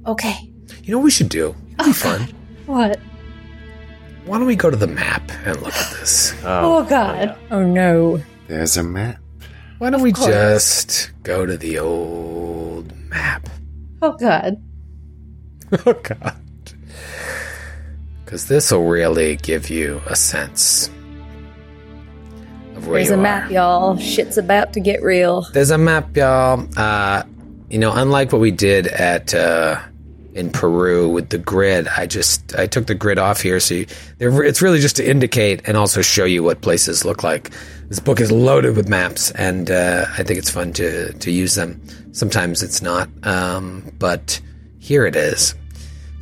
Okay. You know what we should do? It'd be oh, fun. What? Why don't we go to the map and look at this? Oh, oh God. Oh no. There's a map. Why don't we just go to the old map? Oh, God. Oh, God. Because this will really give you a sense of where There's a are. map, y'all. Shit's about to get real. There's a map, y'all. Uh, you know, unlike what we did at uh, in Peru with the grid, I just I took the grid off here, so you, it's really just to indicate and also show you what places look like. This book is loaded with maps, and uh, I think it's fun to to use them. Sometimes it's not, um, but here it is.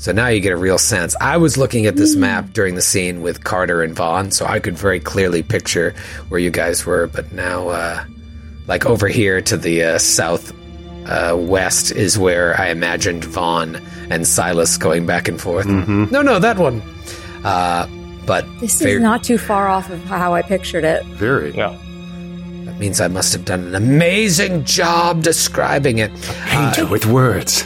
So now you get a real sense. I was looking at this map during the scene with Carter and Vaughn, so I could very clearly picture where you guys were. But now, uh, like over here to the uh, south uh, west is where I imagined Vaughn and Silas going back and forth. No, no, that one. Uh, but This fair- is not too far off of how I pictured it. Very. Yeah. that means I must have done an amazing job describing it. Painter with words.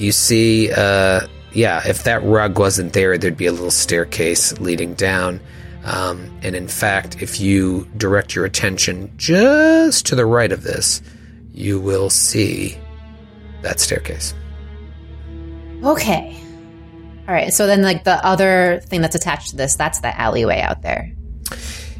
You see, uh, yeah, if that rug wasn't there, there'd be a little staircase leading down. Um, and in fact, if you direct your attention just to the right of this, you will see that staircase. Okay. All right. So then, like, the other thing that's attached to this, that's the alleyway out there.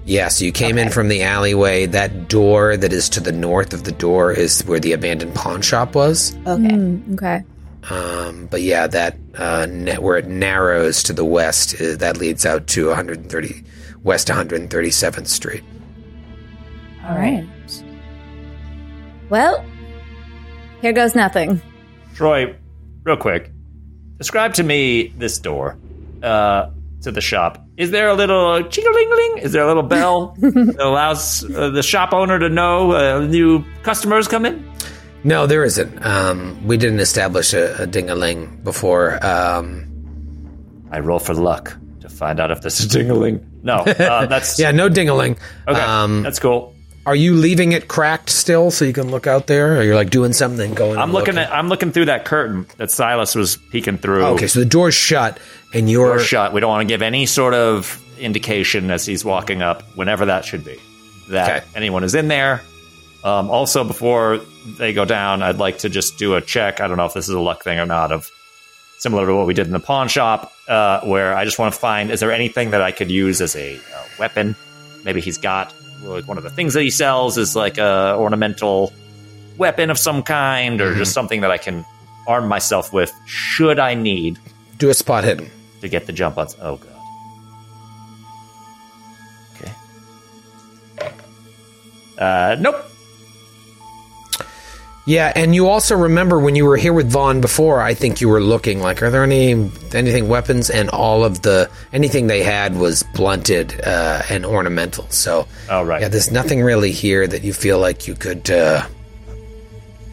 Yeah, so you came in from the alleyway. That door that is to the north of the door is where the abandoned pawn shop was. Okay. Mm, okay. Um, but yeah, that uh, net, where it narrows to the west, uh, that leads out to 130 West 137th Street. All right. Well, here goes nothing. Troy, real quick, describe to me this door uh, to the shop. Is there a little ching-a-ling-a-ling? Is there a little bell that allows uh, the shop owner to know uh, new customers come in? No, there isn't. Um, we didn't establish a, a ding-a-ling before. Um, I roll for luck to find out if this is ding-a-ling. No, uh, that's yeah, no ding-a-ling. Okay, Um, that's cool. are you leaving it cracked still so you can look out there? Or you're like doing something going I'm looking at I'm looking through that curtain that Silas was peeking through. Okay, so the door's shut and you're. Door shut. We don't want to give any sort of indication as he's walking up, whenever that should be, that Okay. anyone is in there. Um, also, before they go down, I'd like to just do a check. I don't know if this is a luck thing or not. Of similar to what we did in the pawn shop, uh, where I just want to find is there anything that I could use as a uh, weapon? Maybe he's got like one of the things that he sells is like a ornamental weapon of some kind, or just something that I can arm myself with should I need Do a spot hidden. to get the jump on. Oh god. Okay. Uh, nope. Yeah, and you also remember when you were here with Vaughn before. I think you were looking like, are there any anything weapons? And all of the anything they had was blunted uh, and ornamental. So, Oh right. yeah, there's nothing really here that you feel like you could uh,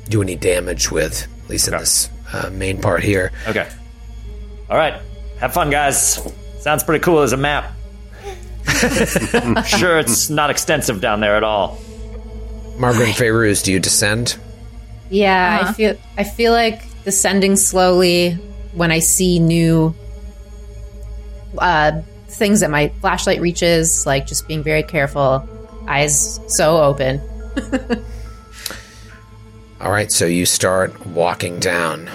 do any damage with. At least in this uh, main part here. Okay. All right. Have fun, guys. Sounds pretty cool as a map. sure, it's not extensive down there at all. Margaret and Feyruz, do you descend? Yeah, I feel I feel like descending slowly when I see new uh, things that my flashlight reaches, like just being very careful, eyes so open. All right, so you start walking down.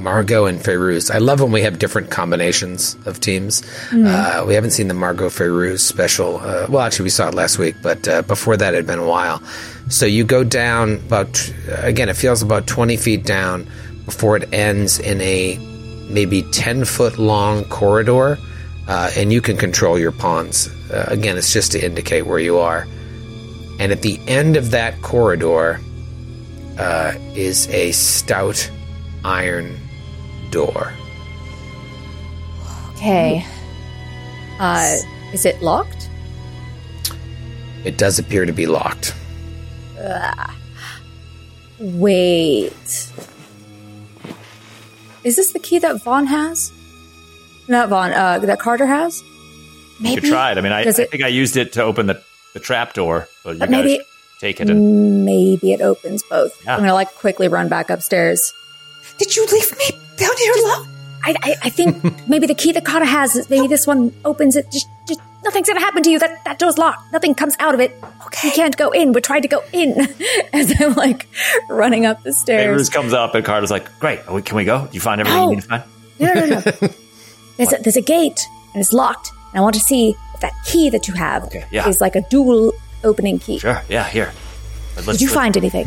Margot and Feyruz. I love when we have different combinations of teams. Uh, we haven't seen the Margot Feyruz special. Uh, well, actually, we saw it last week, but uh, before that, it had been a while. So you go down about, again, it feels about 20 feet down before it ends in a maybe 10 foot long corridor, uh, and you can control your pawns. Uh, again, it's just to indicate where you are. And at the end of that corridor, uh, is a stout iron door. Okay. Uh, is it locked? It does appear to be locked. Uh, Wait. Is this the key that Vaughn has? Not Vaughn. Uh, that Carter has. Maybe. You could try it. I mean, I, I Does it- think I used it to open the, the trap door, but you But guys maybe- take it and Maybe it opens both. Yeah. I'm gonna like quickly run back upstairs. Did you leave me down here alone? I, I, I think maybe the key that Carter has. Maybe this one opens it. Just, just nothing's gonna happen to you. That that door's locked. Nothing comes out of it. Okay, you can't go in. We're trying to go in. As I'm like running up the Feyruz stairs. comes up and Carter's like, "Great, oh, can we go? You find everything No. you need to find." No, no, no. no. there's a, there's a gate and it's locked. And I want to see if that key that you have Okay, yeah. is like a dual opening key. Sure, yeah, here. Let's- Did you let's- find anything?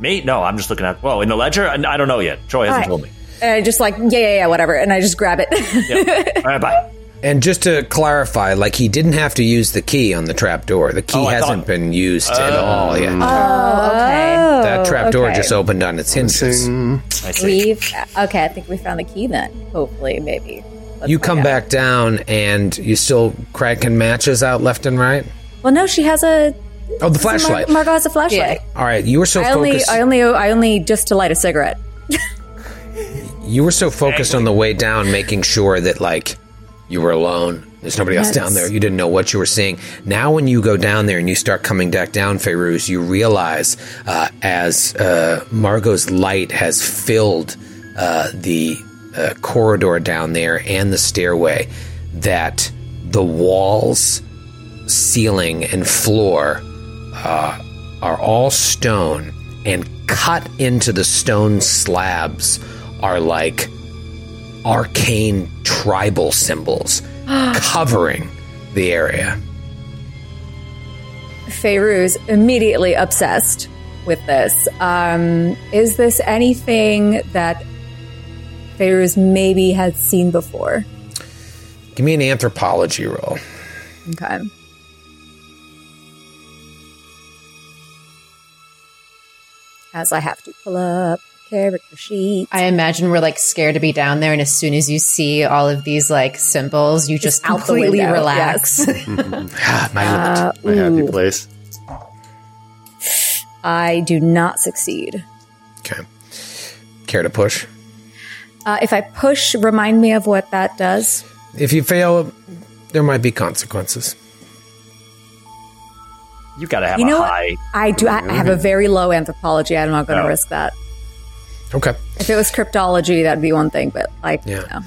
Me? No, I'm just looking at. Well, in the ledger, I I don't know yet. Troy hasn't All right. told me. And I just like yeah, yeah, yeah, whatever. And I just grab it. Yeah. All right, bye. And just to clarify, like he didn't have to use the key on the trap door. The key Oh, I hasn't thought- been used at oh. all yet. oh, okay. that trap door okay. just opened on its hinges. I see. We've okay. I think we found the key then. Hopefully, maybe. Let's You find come out. back down and you still cracking matches out left and right. Well, no, she has a Oh, the flashlight. Mar- Margot has a flashlight. All right, you were so I only, focused. I only, I only just to light a cigarette. you were so focused on the way down, making sure that like you were alone. There's nobody else Yes. down there. You didn't know what you were seeing. Now, when you go down there and you start coming back down, Feyruz, you realize uh, as uh, Margot's light has filled uh, the uh, corridor down there and the stairway that the walls, ceiling, and floor uh, are all stone, and cut into the stone slabs are like arcane tribal symbols covering the area. Feyruz immediately obsessed with this. Um, is this anything that Feyruz maybe had seen before? Give me an anthropology roll. Okay. As I have to pull up character sheet. I imagine we're like scared to be down there, and as soon as you see all of these like symbols, you just out the completely window, relax. Ah, my lord. My happy place. I do not succeed. Okay. Care to push? Uh, if I push, remind me of what that does. If you fail, there might be consequences. You got to have You a know what? high. I do. I have a very low anthropology. I'm not going to Oh. risk that. Okay. If it was cryptology, that'd be one thing. But like, Yeah. no.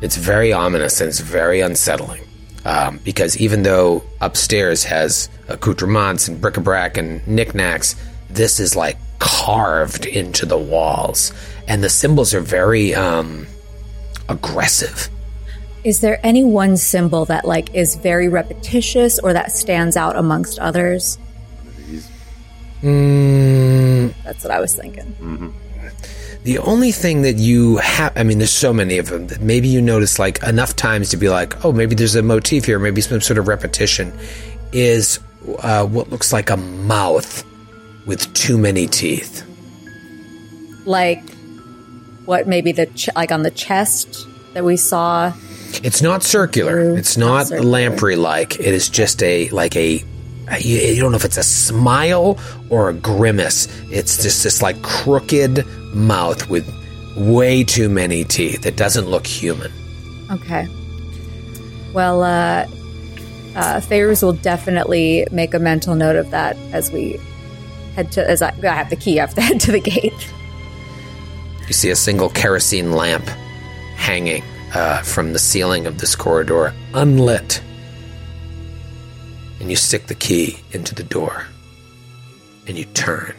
It's very ominous and it's very unsettling. Um, because even though upstairs has accoutrements and bric-a-brac and knickknacks, this is like carved into the walls, and the symbols are very um, aggressive. Is there any one symbol that like is very repetitious or that stands out amongst others? Mm, That's what I was thinking. the only thing that you have, I mean, there's so many of them that maybe you notice like enough times to be like, oh, maybe there's a motif here, maybe some sort of repetition, is uh, what looks like a mouth with too many teeth. Like, what maybe the ch- like on the chest that we saw. It's not circular. True. It's not Not lamprey like. It is just a like a. You, you don't know if it's a smile or a grimace. It's just this like crooked mouth with way too many teeth. It doesn't look human. Okay. Well, uh, uh, Feyruz will definitely make a mental note of that as we head to. As I, I have the key, I have to head to the gate. You see a single kerosene lamp hanging uh, from the ceiling of this corridor, unlit. And you stick the key into the door and you turn.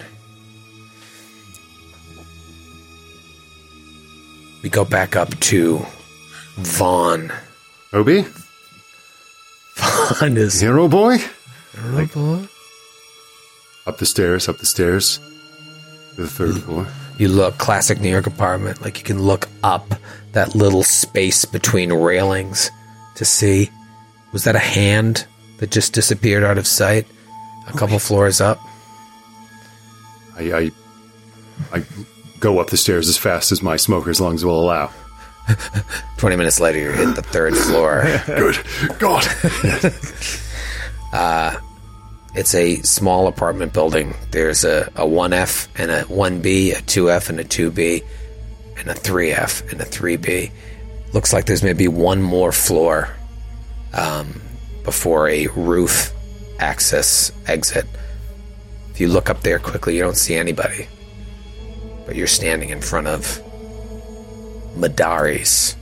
We go back up to Vaughn. Obi? Vaughn is. Hero boy? Vaughn? Up the stairs, up the stairs. To the third floor. You look, classic New York apartment, like you can look up that little space between railings to see. Was that a hand that just disappeared out of sight a oh, couple floors up? I, I I go up the stairs as fast as my smoker's lungs will allow. 20 minutes later, you're at the third floor. Good God. Uh, it's a small apartment building. There's a, a 1F and a 1B, a 2F and a 2B. And a 3F and a 3B. Looks like there's maybe one more floor um, before a roof access exit. If you look up there quickly, you don't see anybody. But you're standing in front of M'Dari's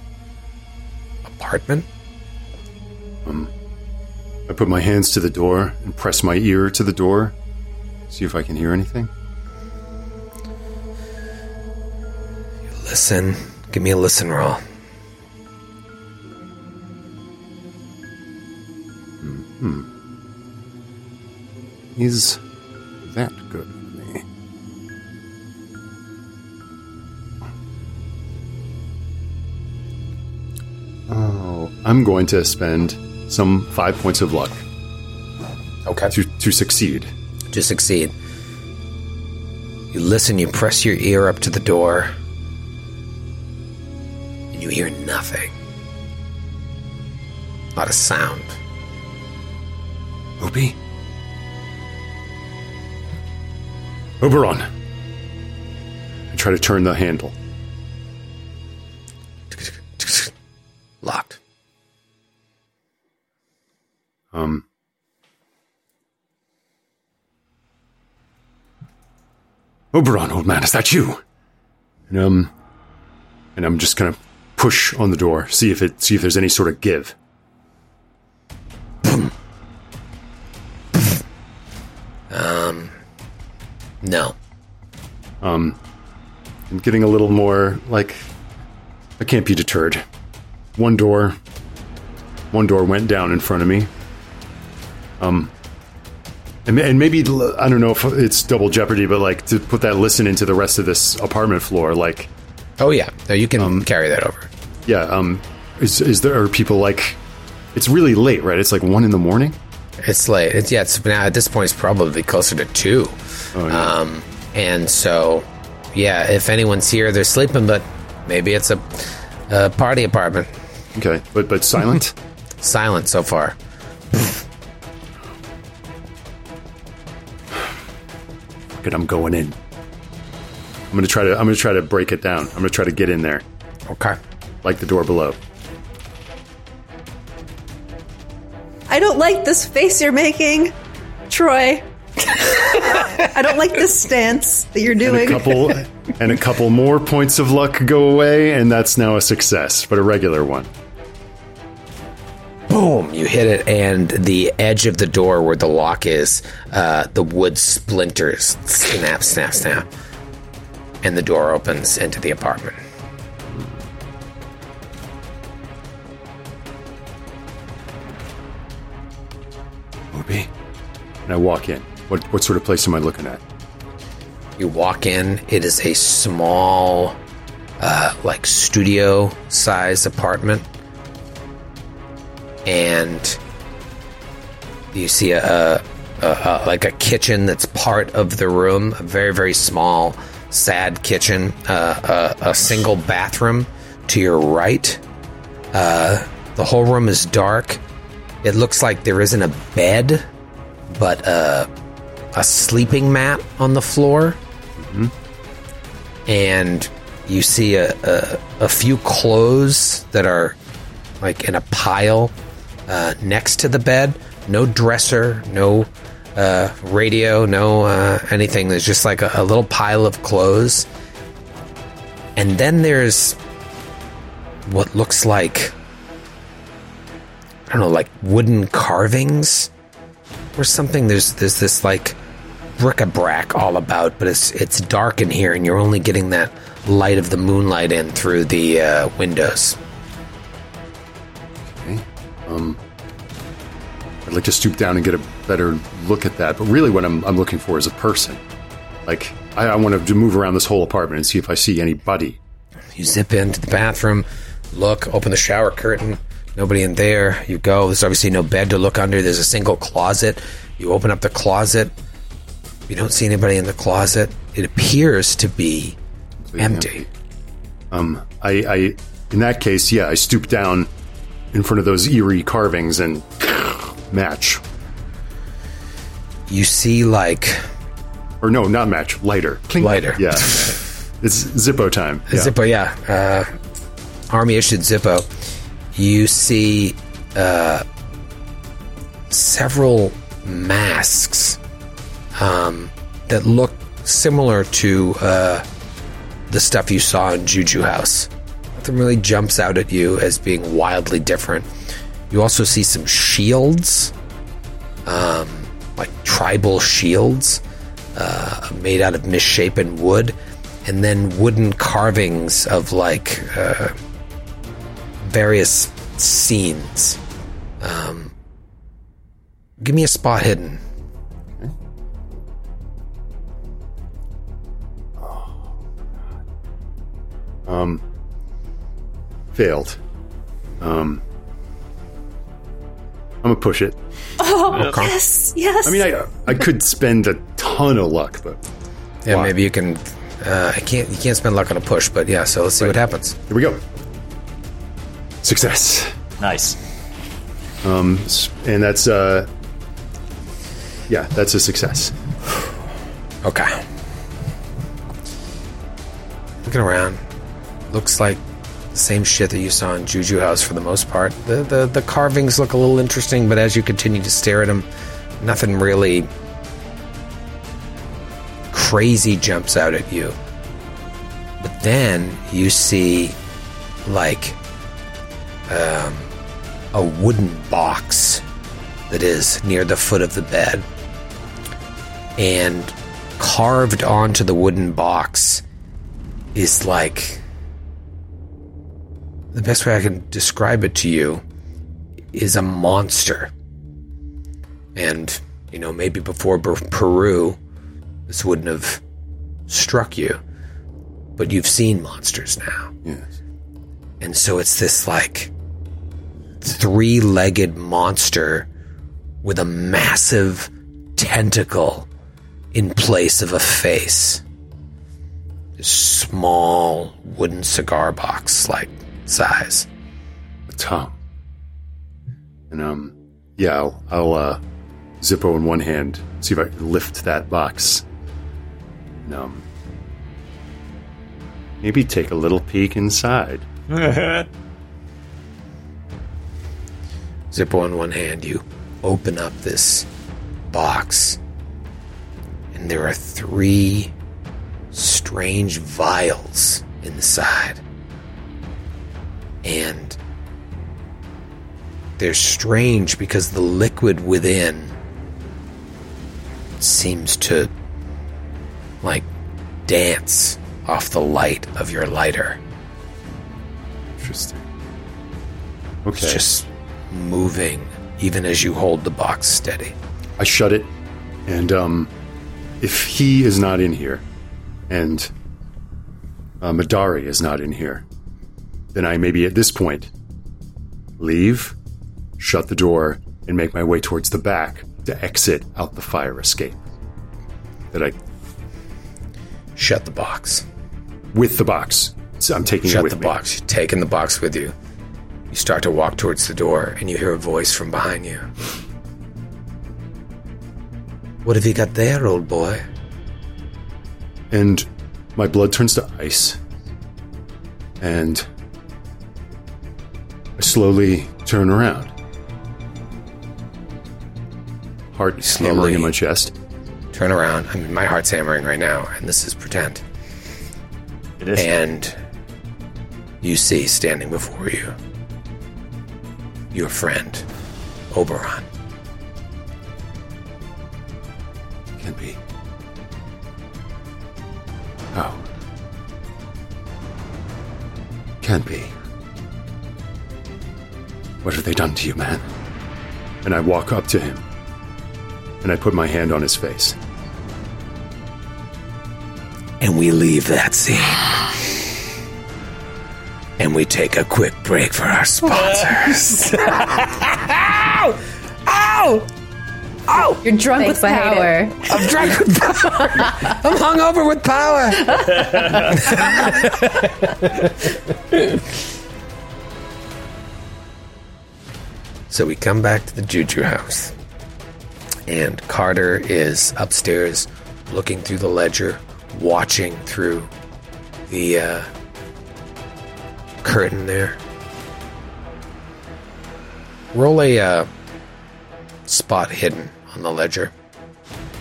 apartment. I put my hands to the door and press my ear to the door, see if I can hear anything. Listen. Give me a listen roll. Hmm. Is that good for me? Oh, I'm going to spend some five points of luck Okay. to, to succeed. to succeed. You listen, you press your ear up to the door, you hear nothing. Not a sound. Obi? Oberon. I try to turn the handle. Locked. Um. Oberon, old man, is that you? And um, and I'm just gonna push on the door, see if it, see if there's any sort of give. Um No. Um I'm getting a little more like I can't be deterred. One door, one door went down in front of me. Um, and, and maybe I don't know if it's double jeopardy, but like to put that listen into the rest of this apartment floor, like Oh yeah. No, you can carry that over. Yeah, um, is is there are people like it's really late, right? It's like one in the morning. It's late. It's yeah. It's now at this point. It's probably closer to two. Oh, yeah. Um, and so, yeah. If anyone's here, they're sleeping, but maybe it's a, a party apartment. okay, but but silent. Silent so far. Good, I'm going in. I'm gonna try to I'm gonna try to break it down. I'm gonna try to get in there, Okay. Like the door below. I don't like this face you're making, Troy. I don't like this stance that you're doing. And a doing. couple and a couple more points of luck go away, and that's now a success, but a regular one. Boom! You hit it, and the edge of the door where the lock is, uh, the wood splinters. Snap, snap, snap. And the door opens into the apartment. And I walk in. What what sort of place am I looking at? You walk in, it is a small, uh, like studio size apartment. And you see a, a, a, a like a kitchen that's part of the room, a very, very small, sad kitchen, uh, a, a single bathroom to your right. Uh, the whole room is dark. It looks like there isn't a bed, but uh, a sleeping mat on the floor and you see a, a, a few clothes that are like in a pile uh, next to the bed. No dresser, no uh, radio, no uh, anything. There's just like a, a little pile of clothes. And then there's what looks like, I don't know, like wooden carvings or something. There's, there's this like bric-a-brac all about, but it's it's dark in here, and you're only getting that light of the moonlight in through the uh, windows. I'd like to stoop down and get a better look at that. But really, what I'm, I'm looking for is a person. Like, I, I want to move around this whole apartment and see if I see anybody. You zip into the bathroom, look, open the shower curtain. Nobody in there. You go. There's obviously no bed to look under. There's a single closet. You open up the closet. You don't see anybody in the closet. It appears to be empty. Um, I, I, in that case, yeah, I stoop down in front of those eerie carvings and match. You see, like, Or no, not match, lighter. Clink. Lighter. Yeah. It's Zippo time. Yeah. Zippo, yeah. Uh, Army issued Zippo. You see uh, several masks um, that look similar to uh, the stuff you saw in Ju-Ju House. Nothing really jumps out at you as being wildly different. You also see some shields, um, like tribal shields, uh, made out of misshapen wood, and then wooden carvings of like uh, various scenes. Um, give me a spot hidden. Um, failed. Um, I'm gonna push it. Oh, yes, yes. I mean, I I could spend a ton of luck, but Yeah, Wow. maybe you can. Uh, I can't. You can't spend luck on a push, but yeah. So let's see what happens. here we go. Success. Nice. Um, and that's uh, yeah, that's a success. Okay. Looking around, looks like the same shit that you saw in Ju-Ju House for the most part. The, the the carvings look a little interesting, but as you continue to stare at them, nothing really crazy jumps out at you. But then you see like um, a wooden box that is near the foot of the bed and carved onto the wooden box is like the best way I can describe it to you is a monster. And, you know, maybe before Per- Peru, this wouldn't have struck you. But you've seen monsters now. Yes. And so it's this like three legged monster with a massive tentacle in place of a face. This small wooden cigar box like size. a tongue. And um, yeah, I'll, I'll uh, Zippo in one hand, see if I can lift that box. And, um, maybe take a little peek inside. Zippo in one hand, you open up this box, and there are three strange vials inside. And they're strange because the liquid within seems to, like, dance off the light of your lighter. Interesting. Okay. It's just moving even as you hold the box steady. I shut it, and um, if he is not in here, and uh, M'Dari is not in here, then I maybe at this point leave, shut the door, and make my way towards the back to exit out the fire escape. That I Shut the box. with the box. So I'm taking it Shut with the me. box. You're taking the box with you. You start to walk towards the door, and you hear a voice from behind you. What have you got there, old boy? and my blood turns to ice, and I slowly turn around. Heart Slowly. hammering in my chest. Turn around. I mean, my heart's hammering right now, and this is pretend. It is. And you see standing before you your friend, Oberon. Can't be. Oh. Can't be. What have they done to you, man? And I walk up to him, and I put my hand on his face. And we leave that scene. And we take a quick break for our sponsors. Ow! Ow! Ow! You're drunk Thanks, with power. I'm drunk with power. I'm hungover with power. so we come back to the Ju-Ju house. And Carter is upstairs looking through the ledger, watching through the uh, curtain there. Roll a uh, spot hidden on the ledger.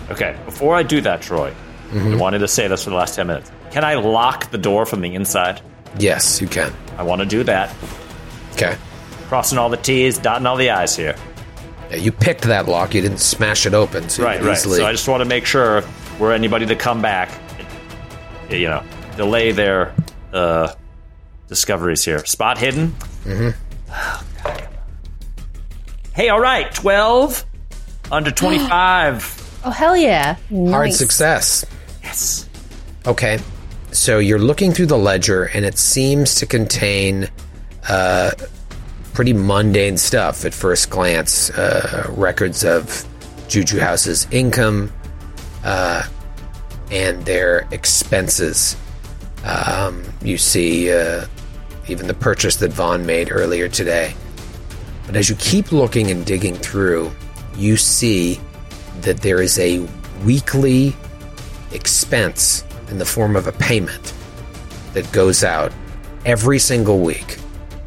Okay, before I do that, Troy, I wanted to say this for the last 10 minutes. Can I lock the door from the inside? Yes, you can. I want to do that. Okay. Crossing all the T's, dotting all the I's here. Yeah, you picked that lock. You didn't smash it open. So Right, right. easily- So I just want to make sure were anybody to come back, you know, delay their uh, discoveries here. Spot hidden. Mm-hmm. Hey, all right, twelve under twenty-five. Oh hell yeah! Hard Nice. success. yes. Okay. So you're looking through the ledger, and it seems to contain uh, pretty mundane stuff at first glance. Uh, records of Ju-Ju House's income uh, and their expenses. Um, you see uh, even the purchase that Vaughn made earlier today. But as you keep looking and digging through, you see that there is a weekly expense in the form of a payment that goes out every single week,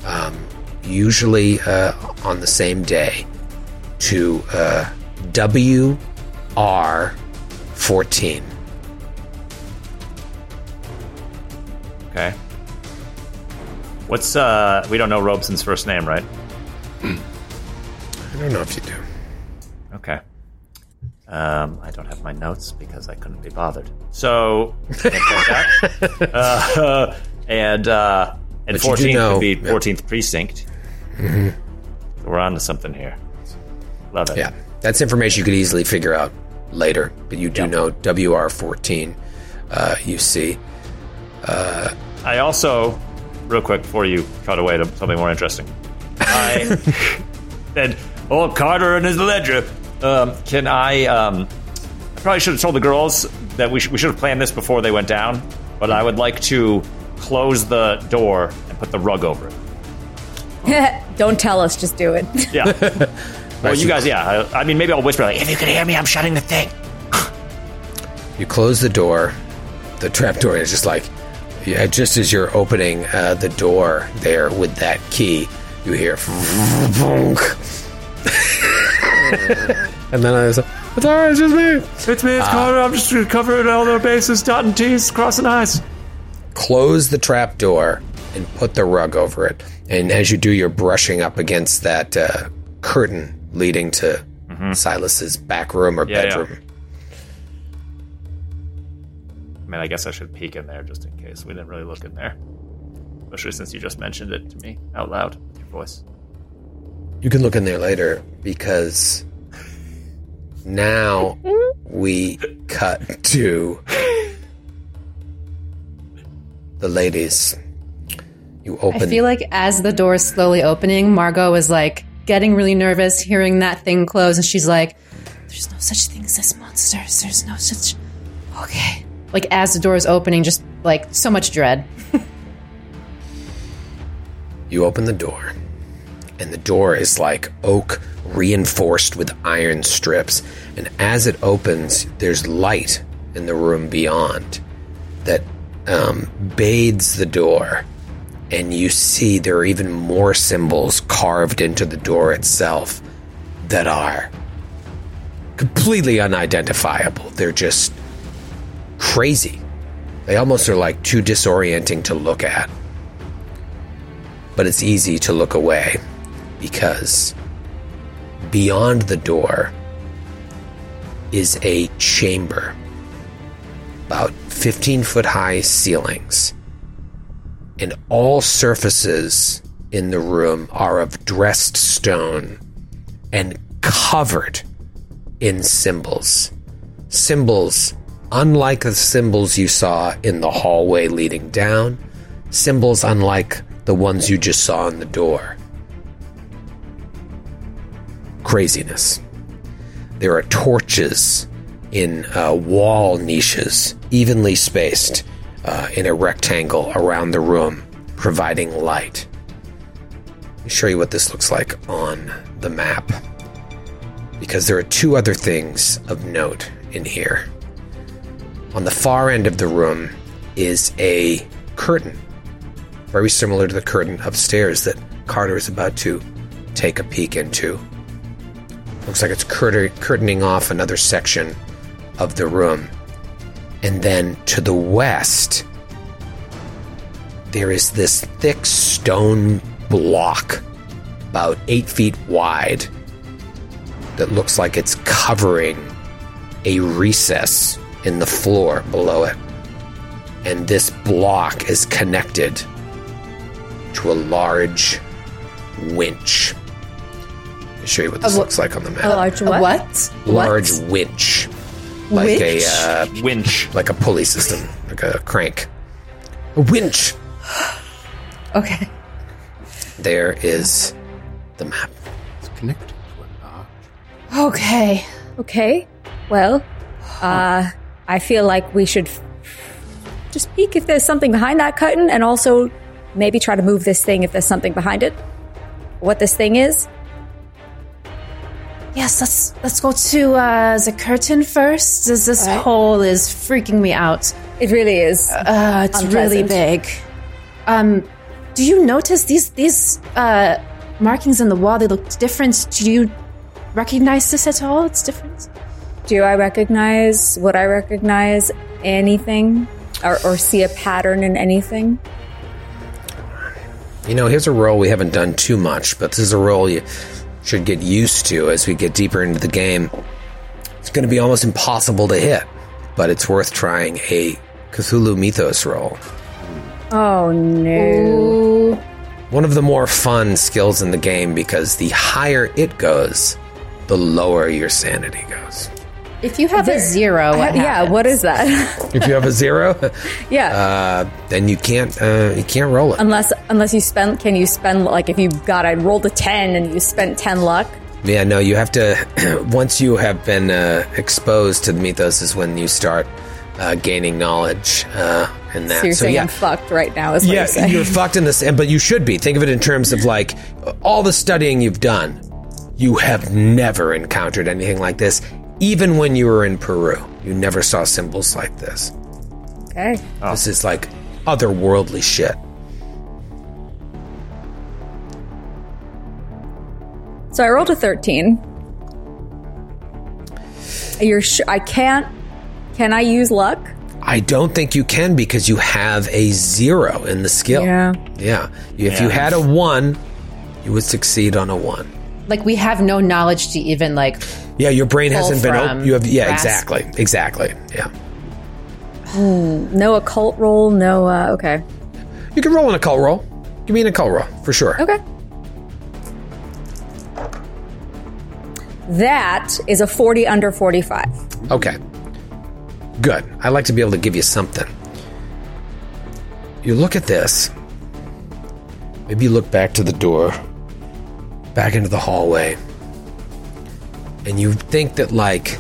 um, usually uh, on the same day, to uh, WR14. Okay. What's uh? We don't know Robeson's first name, right? I don't know if you do. Okay. Um, I don't have my notes because I couldn't be bothered. So, can't take that. uh, and uh, and But you do fourteenth know- would be yeah. Mm-hmm. fourteenth precinct. So we're on to something here. Love it. Yeah, that's information you could easily figure out later, but you do know WR14. Uh, you see. Uh I also, real quick before you cut away to something more interesting, I said, "Oh, Carter and his ledger." Um, can I? Um, I probably should have told the girls that we, sh- we should have planned this before they went down, but I would like to close the door and put the rug over it. Don't tell us, just do it. Yeah. well, you guys, yeah. I, I mean, maybe I'll whisper like, "If you can hear me, I'm shutting the thing." You close the door. The trap door is just like, yeah, just as you're opening uh, the door there with that key, you hear, and then I was like, it's all right, it's just me. It's me, it's Carter. I'm just covering all the bases, dotting T's, crossing I's. Close the trap door and put the rug over it. And as you do, you're brushing up against that uh, curtain leading to Silas's back room or Mm-hmm. Yeah, yeah. I mean, I guess I should peek in there just in case. We didn't really look in there. Especially since you just mentioned it to me out loud with your voice. You can look in there later because now we cut to the ladies. You open. I feel like as the door is slowly opening, Margot is like getting really nervous hearing that thing close, and she's like, "There's no such thing as monsters. There's no such." Okay. Like as the door is opening, just like so much dread. You open the door, and the door is like oak reinforced with iron strips. And as it opens, there's light in the room beyond that um, bathes the door. And you see there are even more symbols carved into the door itself that are completely unidentifiable. They're just crazy. They almost are like too disorienting to look at but it's easy to look away because beyond the door is a chamber. About 15 foot high ceilings. And all surfaces in the room are of dressed stone and covered in symbols. Symbols unlike the symbols you saw in the hallway leading down, symbols unlike the ones you just saw in the door. Craziness. There are torches in uh, wall niches, evenly spaced uh, in a rectangle around the room, providing light. Let me show you what this looks like on the map. Because there are two other things of note in here. On the far end of the room is a curtain, very similar to the curtain upstairs that Carter is about to take a peek into. Looks like it's curtain- curtaining off another section of the room. And then to the west, there is this thick stone block, about eight feet wide, that looks like it's covering a recess in the floor below it. And this block is connected to a large winch. I'll show you what this looks like on the map. A large A what? what? large What? winch, like a Winch? uh, Winch. like a pulley system, like a crank. A winch. Okay. There is the map. It's connected to a box. Okay. Okay. Well, uh, I feel like we should just peek if there's something behind that curtain and also maybe try to move this thing if there's something behind it. What this thing is. Yes, let's let's go to uh, the curtain first. This this Alright. hole is freaking me out. It really is. Uh, it's really big. Um, do you notice these these uh, markings in the wall? They look different. Do you recognize this at all? It's different. Do I recognize, would I recognize anything or, or see a pattern in anything? You know, here's a role we haven't done too much, but this is a role you should get used to as we get deeper into the game. It's going to be almost impossible to hit, but it's worth trying a Cthulhu Mythos roll. Oh no. One of the more fun skills in the game because the higher it goes, the lower your sanity goes. If you have a zero, what yeah, what is that? If you have a zero, yeah. uh, then you can't uh, you can't roll it. unless unless you spend can you spend like if you got I rolled a 10 and you spent 10 luck. Yeah, no, you have to. once you have been uh, exposed to the mythos, is when you start uh, gaining knowledge uh, and that. So you're saying yeah, I'm fucked right now is what yeah, you're saying. you're fucked in this, but you should be. Think of it in terms of like all the studying you've done. You have never encountered anything like this, even when you were in Peru. You never saw symbols like this. okay. Oh. This is like otherworldly shit. So I rolled a 13. You're sh- I can't can I use luck? I don't think you can because you have a zero in the skill. Yeah. Yeah. If you had a one, you would succeed on a one. Like we have no knowledge to even like. Yeah, your brain hasn't been. from Op- you have. Yeah, grasp. exactly. Exactly. Yeah. No occult roll, no uh okay. You can roll an occult roll. Give me an occult roll for sure. Okay. That is a 40 under 45. Okay. Good. I like to be able to give you something. You look at this. Maybe you look back to the door, back into the hallway, and you think that, like,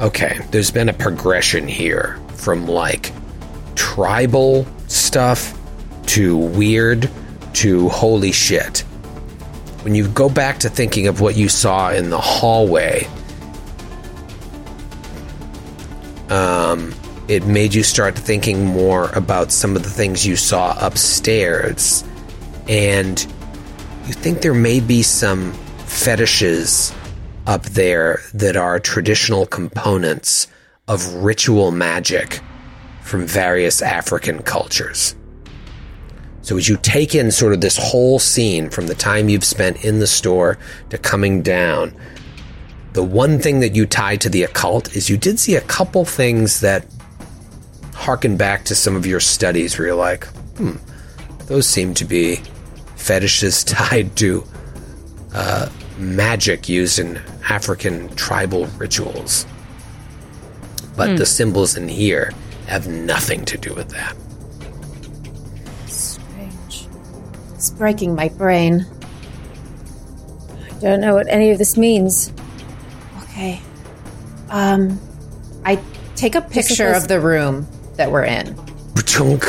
okay, there's been a progression here from, like, tribal stuff to weird to holy shit. When you go back to thinking of what you saw in the hallway, um, it made you start thinking more about some of the things you saw upstairs. And you think there may be some fetishes up there that are traditional components of ritual magic from various African cultures. So as you take in sort of this whole scene from the time you've spent in the store to coming down, the one thing that you tie to the occult is you did see a couple things that harken back to some of your studies where you're like, hmm, those seem to be fetishes tied to uh, magic used in African tribal rituals. But the symbols in here have nothing to do with that. Strange. It's breaking my brain. I don't know what any of this means. Okay. Um, I take a picture of the room that we're in. Chunk.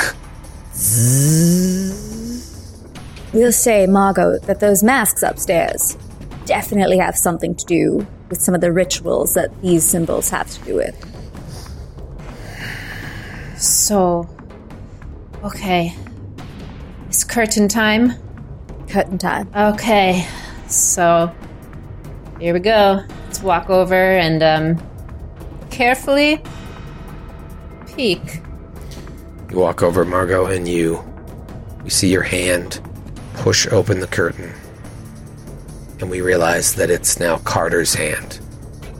We'll say, Margot, that those masks upstairs definitely have something to do with some of the rituals that these symbols have to do with. So, Okay. It's curtain time. Curtain time. Okay. So here we go. Let's walk over and um carefully peek. You walk over, Margot, and you you see your hand push open the curtain, and we realize that it's now Carter's hand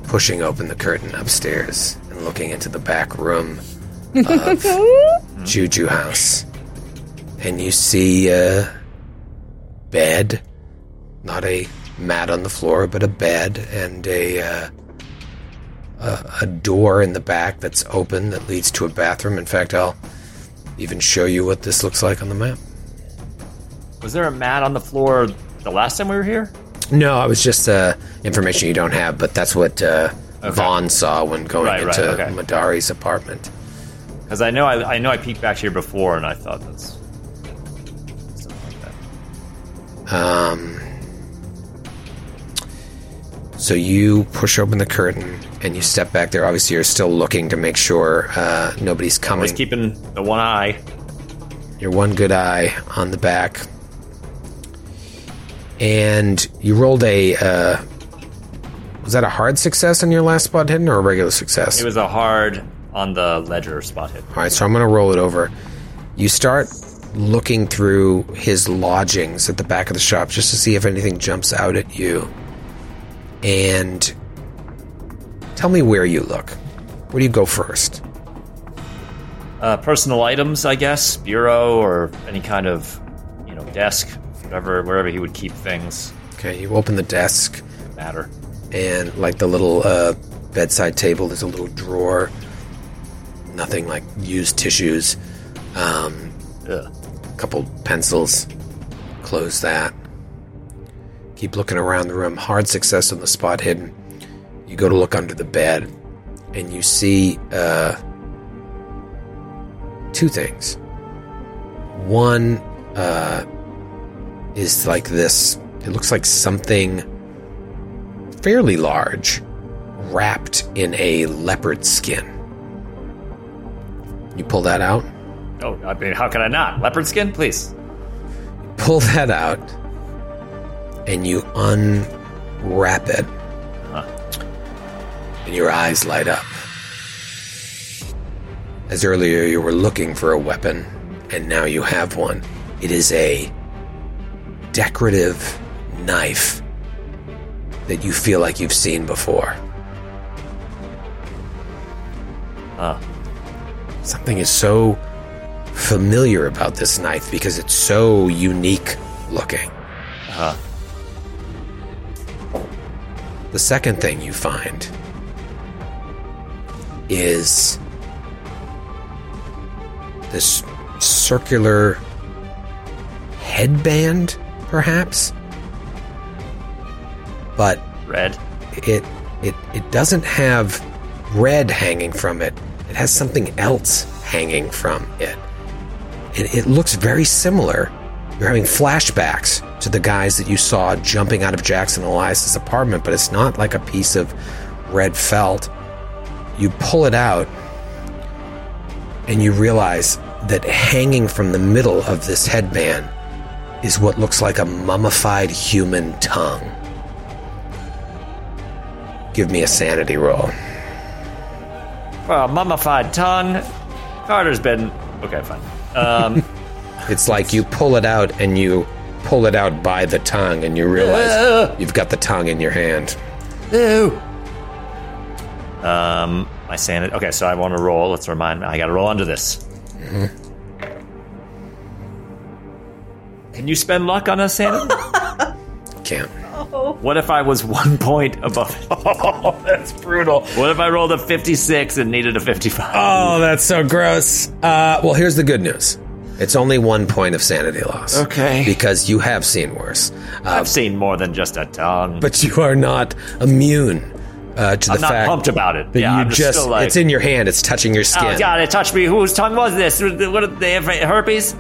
pushing open the curtain upstairs and looking into the back room of Ju-Ju House, and you see a bed, not a mat on the floor, but a bed and a. Uh, a, a door in the back that's open that leads to a bathroom. In fact, I'll even show you what this looks like on the map. Was there a mat on the floor the last time we were here? No, it was just uh, information you don't have, but that's what uh, Vaughn saw when going Right, right, into okay. M'Dari's apartment. Because I know I, I know I peeked back here before, and I thought that's something like that. Um, so you push open the curtain and you step back there. Obviously, you're still looking to make sure uh, nobody's coming. coming. keeping the one eye. your one good eye on the back. And you rolled a. Uh, was that a hard success on your last spot hidden or a regular success? It was a hard on the ledger spot hit. All right, so I'm going to roll it over. You start looking through his lodgings at the back of the shop just to see if anything jumps out at you. And tell me where you look. Where do you go first? Uh, personal items, I guess, bureau or any kind of, you know, desk, whatever, wherever he would keep things. Okay, you open the desk. Matter. and like the little uh, bedside table, there's a little drawer. Nothing like used tissues. Um, a couple pencils. Close that. Keep looking around the room. Hard success on the spot hidden. You go to look under the bed, and you see uh, two things. One uh, is like this. It looks like something fairly large, wrapped in a leopard skin. You pull that out. Oh, I mean, how can I not? Leopard skin, please. pull that out and you unwrap it and your eyes light up as earlier you were looking for a weapon and now you have one it is a decorative knife that you feel like you've seen before Ah. something is so familiar about this knife because it's so unique looking. The second thing you find is this circular headband, perhaps, but Red. it it it doesn't have red hanging from it. It has something else hanging from it. It, it looks very similar. You're having flashbacks to the guys that you saw jumping out of Jackson Elias's apartment, but it's not like a piece of red felt. You pull it out, and you realize that hanging from the middle of this headband is what looks like a mummified human tongue. Give me a sanity roll. Well, mummified tongue. Carter's been okay. Fine. Um, It's like you pull it out and you pull it out by the tongue and you realize you've got the tongue in your hand. Ew. Um, my sanity. Okay, so I want to roll. Let's remind me. I got to roll under this. Can you spend luck on us, sanity? Can't. what if I was one point above? Oh, that's brutal. What if I rolled a fifty-six and needed a fifty-five? Oh, that's so gross. Uh, well, here's the good news. It's only one point of sanity loss. Okay. Because you have seen worse. Uh, I've seen more than just a tongue. but you are not immune uh, to the fact. I'm not pumped about it. that Yeah, you I'm just just, still like- it's in your hand, it's touching your skin. Oh God! It touched me. Whose tongue was this? What are they have herpes?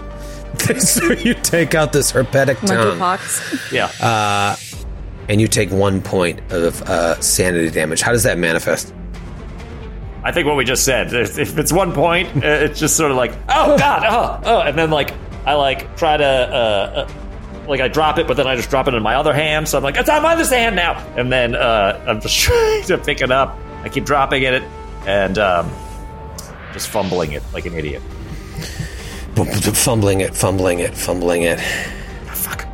so you take out this herpetic tongue Monkeypox. Yeah. and you take one point of uh, sanity damage. How does that manifest? I think what we just said. If if it's one point, uh, it's just sort of like, oh god, oh, oh, and then like I like try to, uh, uh, like I drop it, but then I just drop it in my other hand. So I'm like, it's on my other hand now, and then uh, I'm just trying to pick it up. I keep dropping it and um, just fumbling it like an idiot. Fumbling it, fumbling it, fumbling it. Fuck.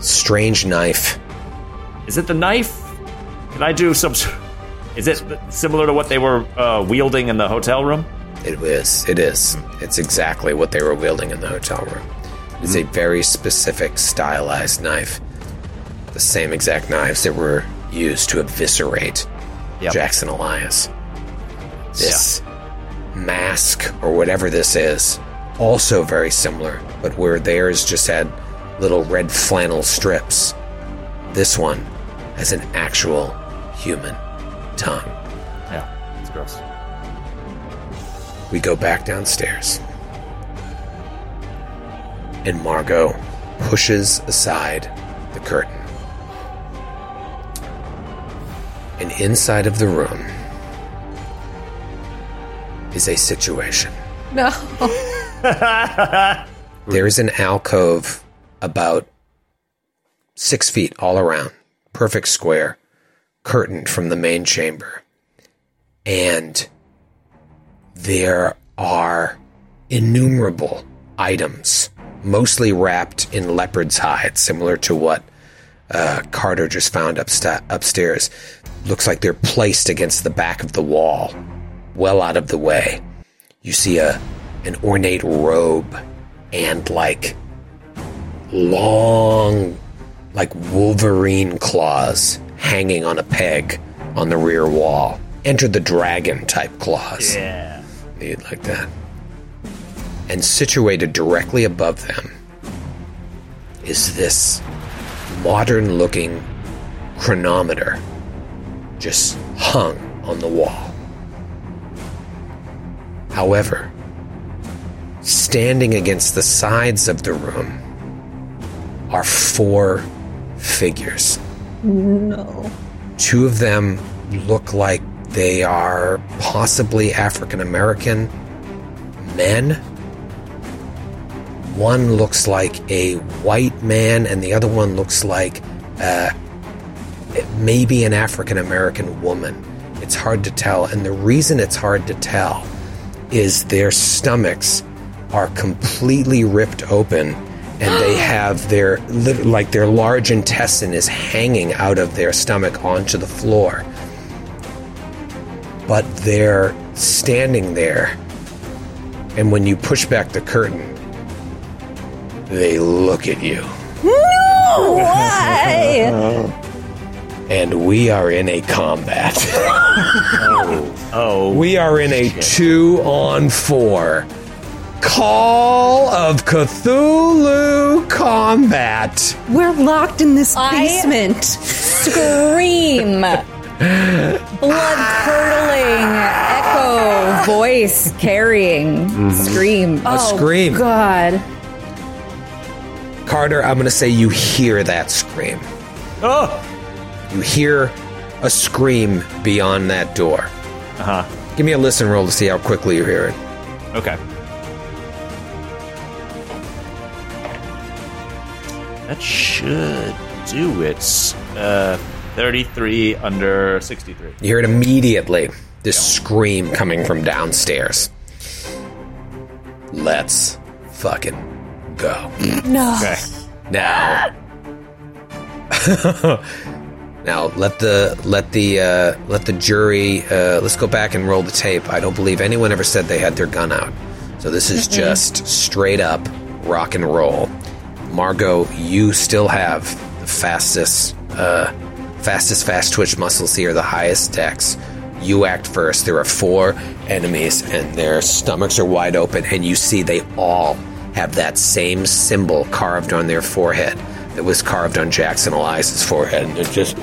Strange knife. Is it the knife? Can I do some? Is it similar to what they were uh, wielding in the hotel room? It is. It is. It's exactly what they were wielding in the hotel room. It's a very specific, stylized knife. The same exact knives that were used to eviscerate Yep. Jackson Elias. This mask, or whatever this is, also very similar, but where theirs just had little red flannel strips, this one has an actual human tongue. Yeah, it's gross. We go back downstairs. And Margot pushes aside the curtain. And inside of the room is a situation. No. There is an alcove about six feet all around, perfect square, curtained from the main chamber. And there are innumerable items, mostly wrapped in leopard's hide, similar to what uh, Carter just found upsta- upstairs. Looks like they're placed against the back of the wall, well out of the way. You see a an ornate robe and like long, like Wolverine claws hanging on a peg on the rear wall. Enter the dragon type claws. Yeah. Need like that. And situated directly above them is this modern looking chronometer just hung on the wall. However, standing against the sides of the room are four figures. No. Two of them look like they are possibly African American men. One looks like a white man, and the other one looks like uh, maybe an African American woman. It's hard to tell, and the reason it's hard to tell is their stomachs are completely ripped open and they have their like their large intestine is hanging out of their stomach onto the floor. But they're standing there and when you push back the curtain they look at you. No Why? and we are in a combat. Oh. we are in a two on four call of cthulhu combat We're locked in this I- basement. Scream. Blood curdling, echo, voice carrying, scream. a scream God. Carter, I'm going to say you hear that scream. Oh. You hear a scream beyond that door. Uh huh. Give me a listen roll to see how quickly you hear it. Okay. That should do it. Uh, 33 under 63. You hear it immediately. This scream coming from downstairs. Let's fucking go. No. Okay. Now. now let the let the uh, let the jury uh, let's go back and roll the tape. I don't believe anyone ever said they had their gun out. So this is just straight up rock and roll. Margot, you still have the fastest uh, fastest fast twitch muscles here, the highest dex. You act first. There are four enemies, and their stomachs are wide open, and you see they all have that same symbol carved on their forehead that was carved on Jackson Elias's forehead, and it just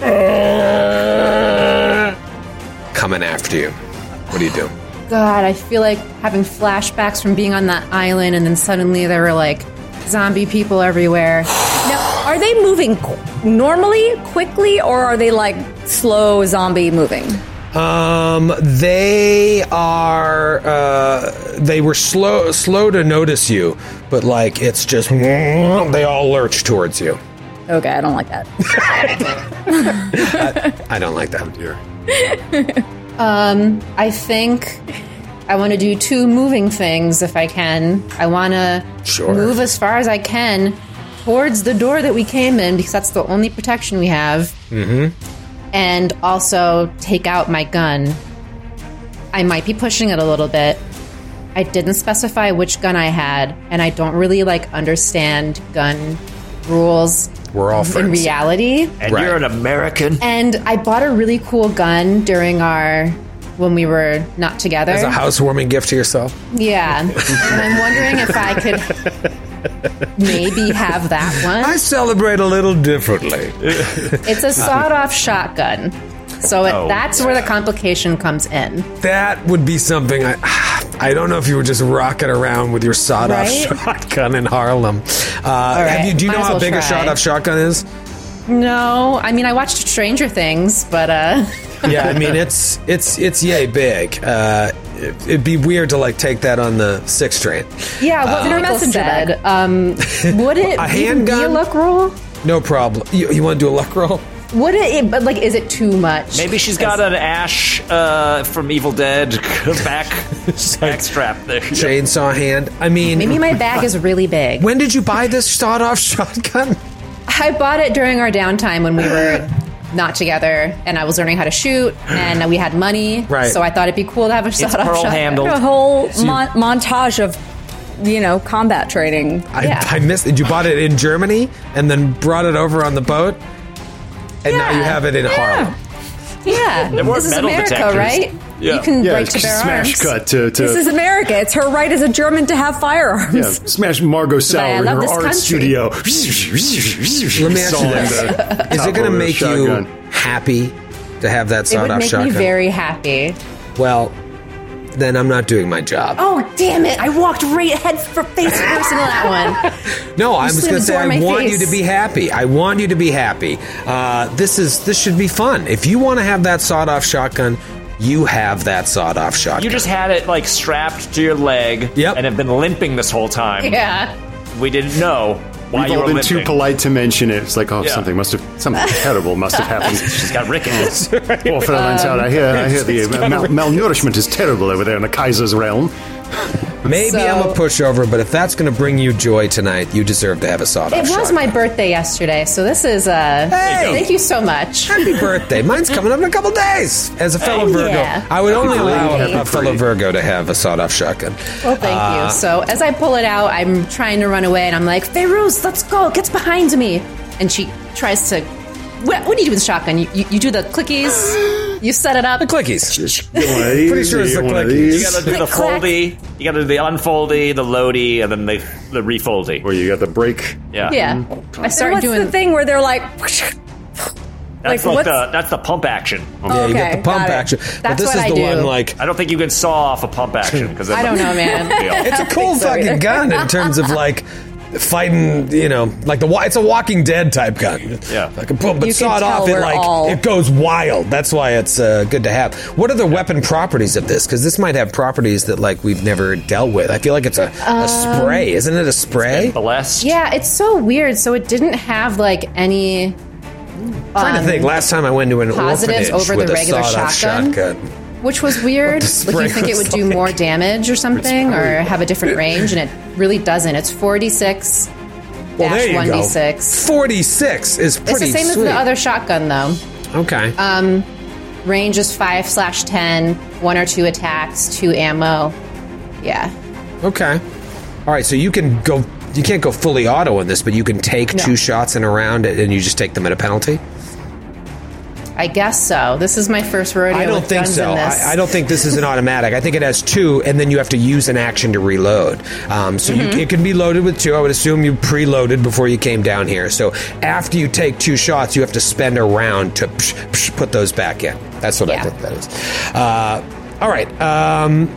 coming after you. What do you do? God, I feel like having flashbacks from being on that island, and then suddenly there were like zombie people everywhere. Now, are they moving qu- normally, quickly, or are they like slow zombie moving? Um, they are. Uh, they were slow slow to notice you, but like it's just they all lurch towards you. Okay, I don't like that. I don't like that. Here. Um, I think I want to do two moving things if I can. I want to Sure. move as far as I can towards the door that we came in because that's the only protection we have. Mm-hmm. And also take out my gun. I might be pushing it a little bit. I didn't specify which gun I had, and I don't really like understand gun rules We're all in friends. reality. And Right. you're an American. And I bought a really cool gun during our when we were not together. As a housewarming gift to yourself. yeah. and I'm wondering if I could maybe have that one. I celebrate a little differently. It's a sawed-off shotgun. So Oh, that's where the complication comes in. That would be something I. I don't know if you were just rocking around with your sawed-off Right? shotgun in Harlem. Uh, right, have you, do you might know how well big a try. sawed-off shotgun is? No, I mean I watched Stranger Things, but uh yeah, I mean it's it's it's yay big. Uh, it, it'd be weird to like take that on the six train. yeah, what in her Michael messenger said. Um, would it A even be a handgun? luck roll? No problem. You, you want to do a luck roll? Would it? But like, is it too much? Maybe she's got an Ash uh, from Evil Dead back back strap there. Chainsaw hand. I mean, Maybe my bag is really big. when did you buy this sawed-off shotgun? I bought it during our downtime when we were not together, and I was learning how to shoot, and we had money. Right. So I thought it'd be cool to have a It's sawed-off pearl shotgun. handled. A whole mon- montage of, you know, combat training. I, Yeah. I missed it. You bought it in Germany and then brought it over on the boat, and now you have it in Harlem. Yeah, There weren't this is metal America, detectors. right? Yeah. You can Yeah, break to bear smash arms. cut to, to This is America. It's her right as a German to have firearms. yeah, smash Margot Sauer in her art country. studio. Let me ask you this: Is it going to make you happy to have that It would sawed-off make shotgun? me very happy. well, then I'm not doing my job. Oh damn it! I walked right head for face first into that one. No, I was slammed going to say I want face. you to be happy. I want you to be happy. Uh, this is this should be fun. If you want to have that sawed-off shotgun, you have that sawed-off shotgun. You just had it like strapped to your leg Yep. and have been limping this whole time. Yeah. We didn't know why We've all been limping. too polite to mention it. It's like, oh, Yeah. something must have, something terrible must have happened. She's got rickets. Poor Fräulein's out. I hear, I hear the uh, mal- malnourishment is terrible over there in the Kaiser's realm. Maybe So- I'm a pushover, but if that's going to bring you joy tonight, you deserve to have a sawed-off It was shotgun. my birthday yesterday, so this is uh Hey! thank you so much. Happy birthday! Mine's coming up in a couple days. As a fellow Oh, Virgo, yeah. I would only allow a, a fellow. Virgo to have a sawed-off shotgun. Well, thank Uh, you. So as I pull it out, I'm trying to run away, and I'm like, Feyruz, let's go. Gets behind me, and she tries to. What, what do you do with the shotgun? You, you, you do the clickies. You set it up. The clickies. Pretty sure it's the clickies. You gotta do the Click, clack. foldy, you gotta do the unfoldy, the loady, and then the, the refoldy. Where you got the break. Yeah. Yeah, mm-hmm. I And started what's doing. the thing where they're like, That's Like, like, the that's the pump action. Yeah, you get the pump got it. action. but That's this what is I the do. one like I don't think you can saw off a pump action because I don't know, man. it's a cool fucking gun in terms of like fighting. You know, like the wa- it's a Walking Dead type gun. Yeah. like a boom, but You can sawed tell off. It we're like all- it goes wild. That's why it's uh, good to have. What are the weapon properties of this? Because this might have properties that like we've never dealt with. I feel like it's a, Um, a spray, isn't it? A spray. the less. Yeah, it's so weird. So it didn't have like any trying to think. Last time I went to an positives orphanage over with the a regular sawed-off shotgun? shotgun. Which was weird. Like you think it would do like- more damage or something, or have a different range, and it really doesn't. It's forty six Well, there dash you one go. d six. Forty-six is pretty. It's the same sweet. as the other shotgun though. Okay. Um, range is five slash ten. One or two attacks, two ammo. Yeah. Okay. All right, so you can go. You can't go fully auto in this, but you can take No. two shots in a round, and you just take them at a penalty. I guess so. This is my first rodeo. I don't think so. I, I don't think this is an automatic. I think it has two, and then you have to use an action to reload. Um, so Mm-hmm. you, it can be loaded with two. I would assume you preloaded before you came down here. So after you take two shots, you have to spend a round to psh, psh, put those back in. That's what I think that is. Uh, all right. Um,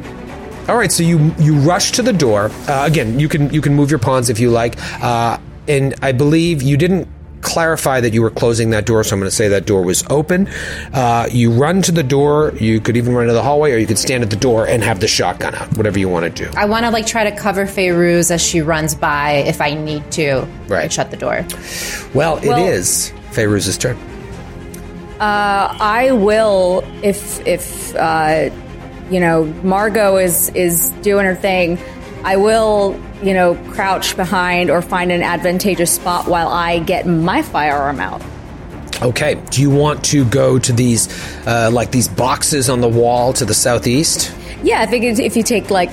all right, so you you rush to the door. Uh, again, you can you can move your pawns if you like, uh, and I believe you didn't clarify that you were closing that door, so I'm going to say that door was open. Uh, you run to the door. You could even run to the hallway, or you could stand at the door and have the shotgun out. Whatever you want to do. I want to like try to cover Feyruz as she runs by if I need to. Right. And shut the door. Well, it Well- is Feyruz's turn. I will if if uh, you know Margot is is doing her thing. I will you know crouch behind or find an advantageous spot while I get my firearm out. Okay. Do you want to go to these, uh, like these boxes on the wall to the southeast? Yeah, I think if you take like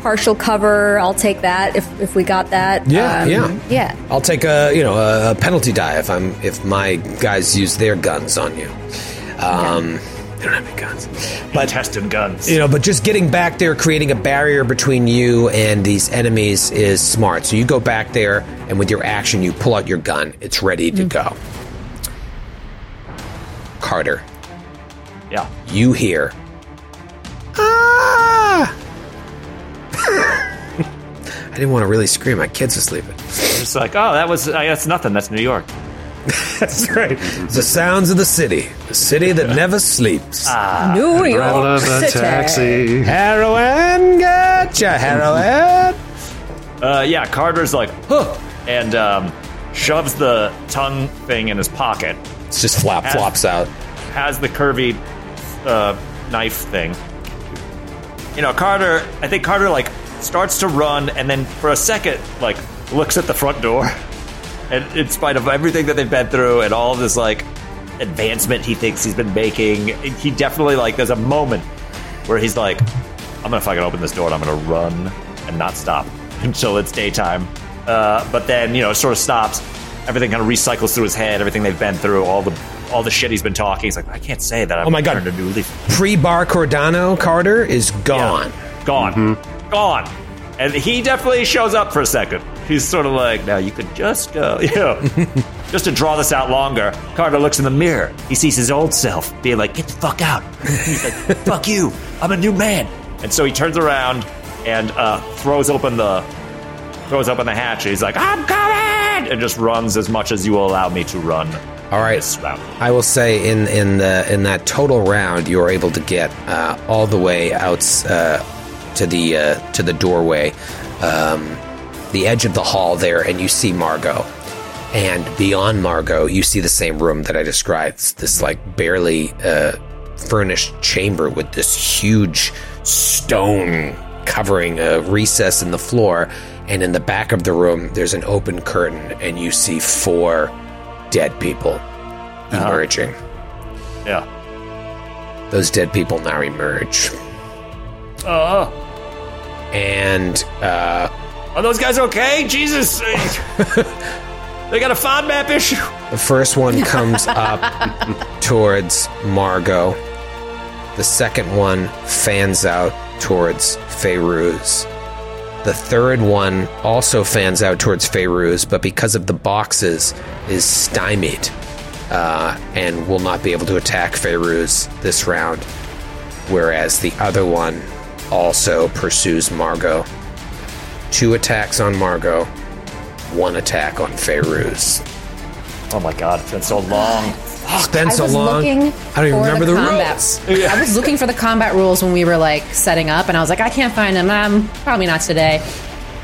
partial cover, I'll take that. If if we got that, Yeah, Um, yeah. yeah. I'll take a you know a, a penalty die if I'm if my guys use their guns on you. Um, They don't have any guns, but Tested guns. you know, but just getting back there, creating a barrier between you and these enemies is smart. So you go back there, and with your action, you pull out your gun. It's ready to go. Carter, Yeah. you hear. Ah! I didn't want to really scream. My kids are sleeping. It's like, oh, that was, that's nothing. That's New York. That's right. The sounds of the city, the city that never sleeps. Ah, New Out York of a City. taxi. Heroin, gotcha, heroin. Uh, yeah, Carter's like, huh, and um, shoves the tongue thing in his pocket, It's just flop flops out. has the curvy uh, knife thing. You know, Carter, I think Carter, like, starts to run, and then for a second, like, looks at the front door. And in spite of everything that they've been through and all of this, like, advancement he thinks he's been making, he definitely, like, there's a moment where he's like, I'm gonna fucking open this door and I'm gonna run and not stop until it's daytime. Uh, but then, you know, it sort of stops. Everything kind of recycles through his head, everything they've been through, all the all the shit he's been talking. He's like, I can't say that I'm Oh my God. turned a new leaf. Pre Bar Cordano Carter is gone. Yeah. Gone. Gone. And he definitely shows up for a second. He's sort of like, now you could just go, you know. just to draw this out longer, Carter looks in the mirror. He sees his old self being like, get the fuck out. He's like, fuck you. I'm a new man. And so he turns around and uh, throws open the throws open the hatch. He's like, I'm coming! And just runs as much as you will allow me to run. All right. I will say in in the in that total round, you are able to get uh, all the way out uh, to the uh, to the doorway, um, the edge of the hall there, and you see Margot. And beyond Margot, you see the same room that I described. It's this like barely uh, furnished chamber with this huge stone covering a recess in the floor. And in the back of the room, there's an open curtain, and you see four dead people emerging. Yeah. Those dead people now emerge. Uh, And uh, are those guys okay? Jesus. they got a fond map issue. the first one comes up towards Margot. The second one fans out towards Feyruz. The third one also fans out towards Feyruz, but because of the boxes, is stymied uh, and will not be able to attack Feyruz this round. Whereas the other one also pursues Margot. Two attacks on Margot, one attack on Feyruz. Oh my god, it's been so long. It's been I so was long. looking I don't even for remember the, the, combat. rules. I was looking for the combat rules when we were like setting up, and I was like, I can't find them. Um, probably not today.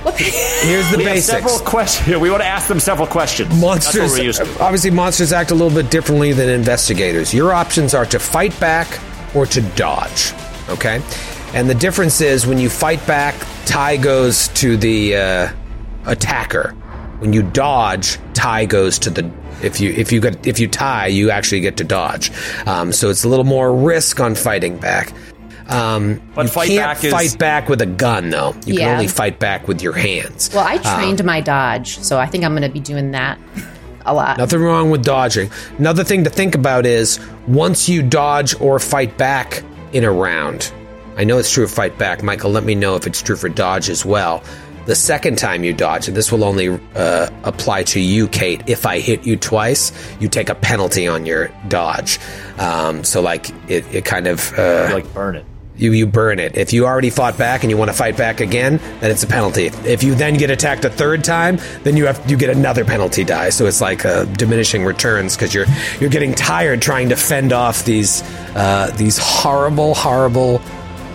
What? Here's the We have basics. several questions. We want to ask them several questions. That's Monsters, what we're used to. obviously, monsters act a little bit differently than investigators. Your options are to fight back or to dodge. Okay, and the difference is when you fight back, tie goes to the uh, attacker. When you dodge, tie goes to the. If you if you get if you tie, you actually get to dodge. Um, so it's a little more risk on fighting back. Um, But you fight can't back is- fight back with a gun, though. You can only fight back with your hands. well, I trained my dodge, so I think I'm going to be doing that a lot. Nothing wrong with dodging. Another thing to think about is once you dodge or fight back in a round, I know it's true of fight back. Michael, let me know if it's true for dodge as well. The second time you dodge, and this will only uh, apply to you, Kate, if I hit you twice, you take a penalty on your dodge. Um, so, like, it, it kind of. Uh, like burn it. You you burn it. If you already fought back and you want to fight back again, then it's a penalty. If you then get attacked a third time, then you have you get another penalty die. So it's like uh, diminishing returns because you're you're getting tired trying to fend off these uh, these horrible, horrible,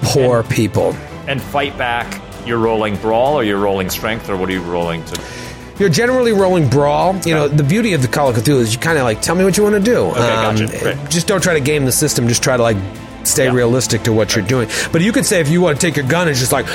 poor people. And fight back. You're rolling brawl, or you're rolling strength, or what are you rolling to? You're generally rolling brawl. You know, the beauty of the Call of Cthulhu is you kind of like tell me what you want to do. Um, gotcha. Just don't try to game the system. Just try to like stay Yeah. realistic to what you're doing. But you could say if you want to take your gun and just like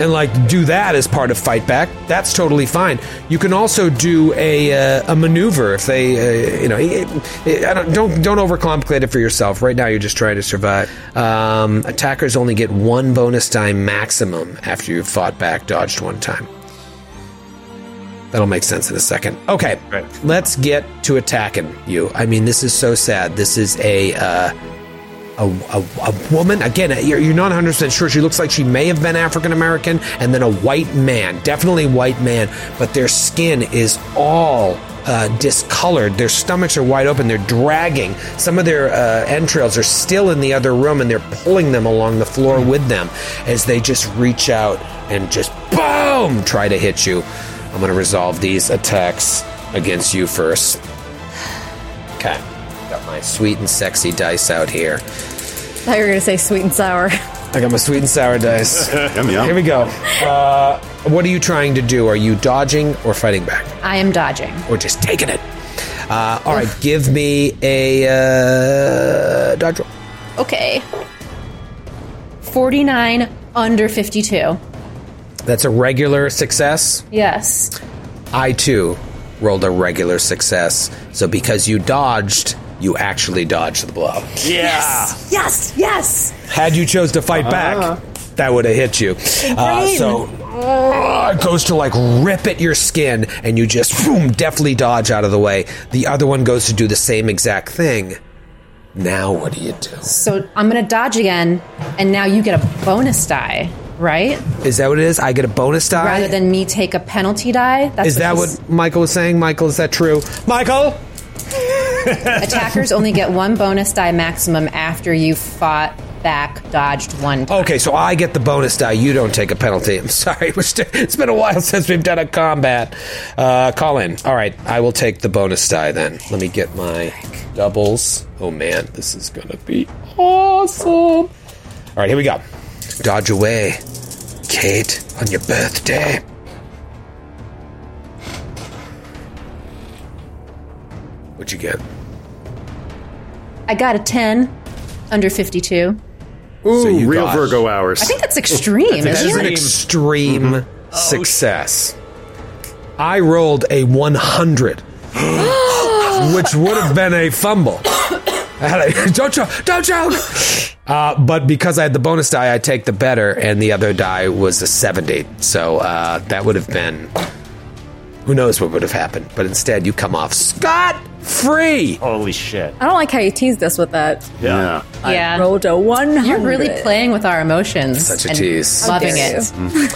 and like do that as part of fight back, that's totally fine. You can also do a uh, a maneuver if they uh, you know it, it, I don't, don't don't overcomplicate it for yourself. Right now you're just trying to survive. Um, attackers only get one bonus die maximum after you've fought back, dodged one time. That'll make sense in a second. Okay, Right. let's get to attacking you. I mean, this is so sad. This is a uh, a, a, a woman. Again, you're, you're not 100 percent sure. She looks like she may have been African American, and then a white man, definitely white man. But their skin is all uh, discolored. Their stomachs are wide open. They're dragging. Some of their uh, entrails are still in the other room, and they're pulling them along the floor with them as they just reach out and just boom try to hit you. I'm going to resolve these attacks against you first. Okay. Got my sweet and sexy dice out here. I thought you were going to say sweet and sour. I got my sweet and sour dice. Yum, yum. Here we go. Uh, what are you trying to do? Are you dodging or fighting back? I am dodging. Or just taking it? Uh, all right, give me a uh, dodge roll. Okay. 49 under 52. That's a regular success. Yes. I too rolled a regular success. So because you dodged, you actually dodged the blow. Yeah. Yes, yes. Had you chose to fight back, that would have hit you. Uh, so uh, it goes to like rip at your skin, and you just boom, deftly dodge out of the way. The other one goes to do the same exact thing. Now what do you do? So I'm going to dodge again, and now you get a bonus die, right? Is that what it is? I get a bonus die. Rather than me take a penalty die. That's is that what Michael was saying? Michael, is that true? Michael. Attackers only get one bonus die maximum after you fought back, dodged one time. Okay, so I get the bonus die. You don't take a penalty. I'm sorry. It's been a while since we've done a combat. Uh, call in. All right, I will take the bonus die then. Let me get my doubles. Oh man, this is gonna be awesome. All right, here we go. Dodge away, Kate, on your birthday. What'd you get? I got a 10 under 52. Ooh, So you real got- Virgo hours. I think that's extreme, That is isn't an it? extreme success. I rolled a 100, which would have been a fumble. A, don't choke, don't choke. Uh, but because I had the bonus die, I take the better, and the other die was a 70. So uh, that would have been. Who knows what would have happened? But instead, you come off scot free. Holy shit. I don't like how you teased us with that. yeah. Yeah. Rolled a 100. You're really playing with our emotions. Such a and tease. Loving dare it.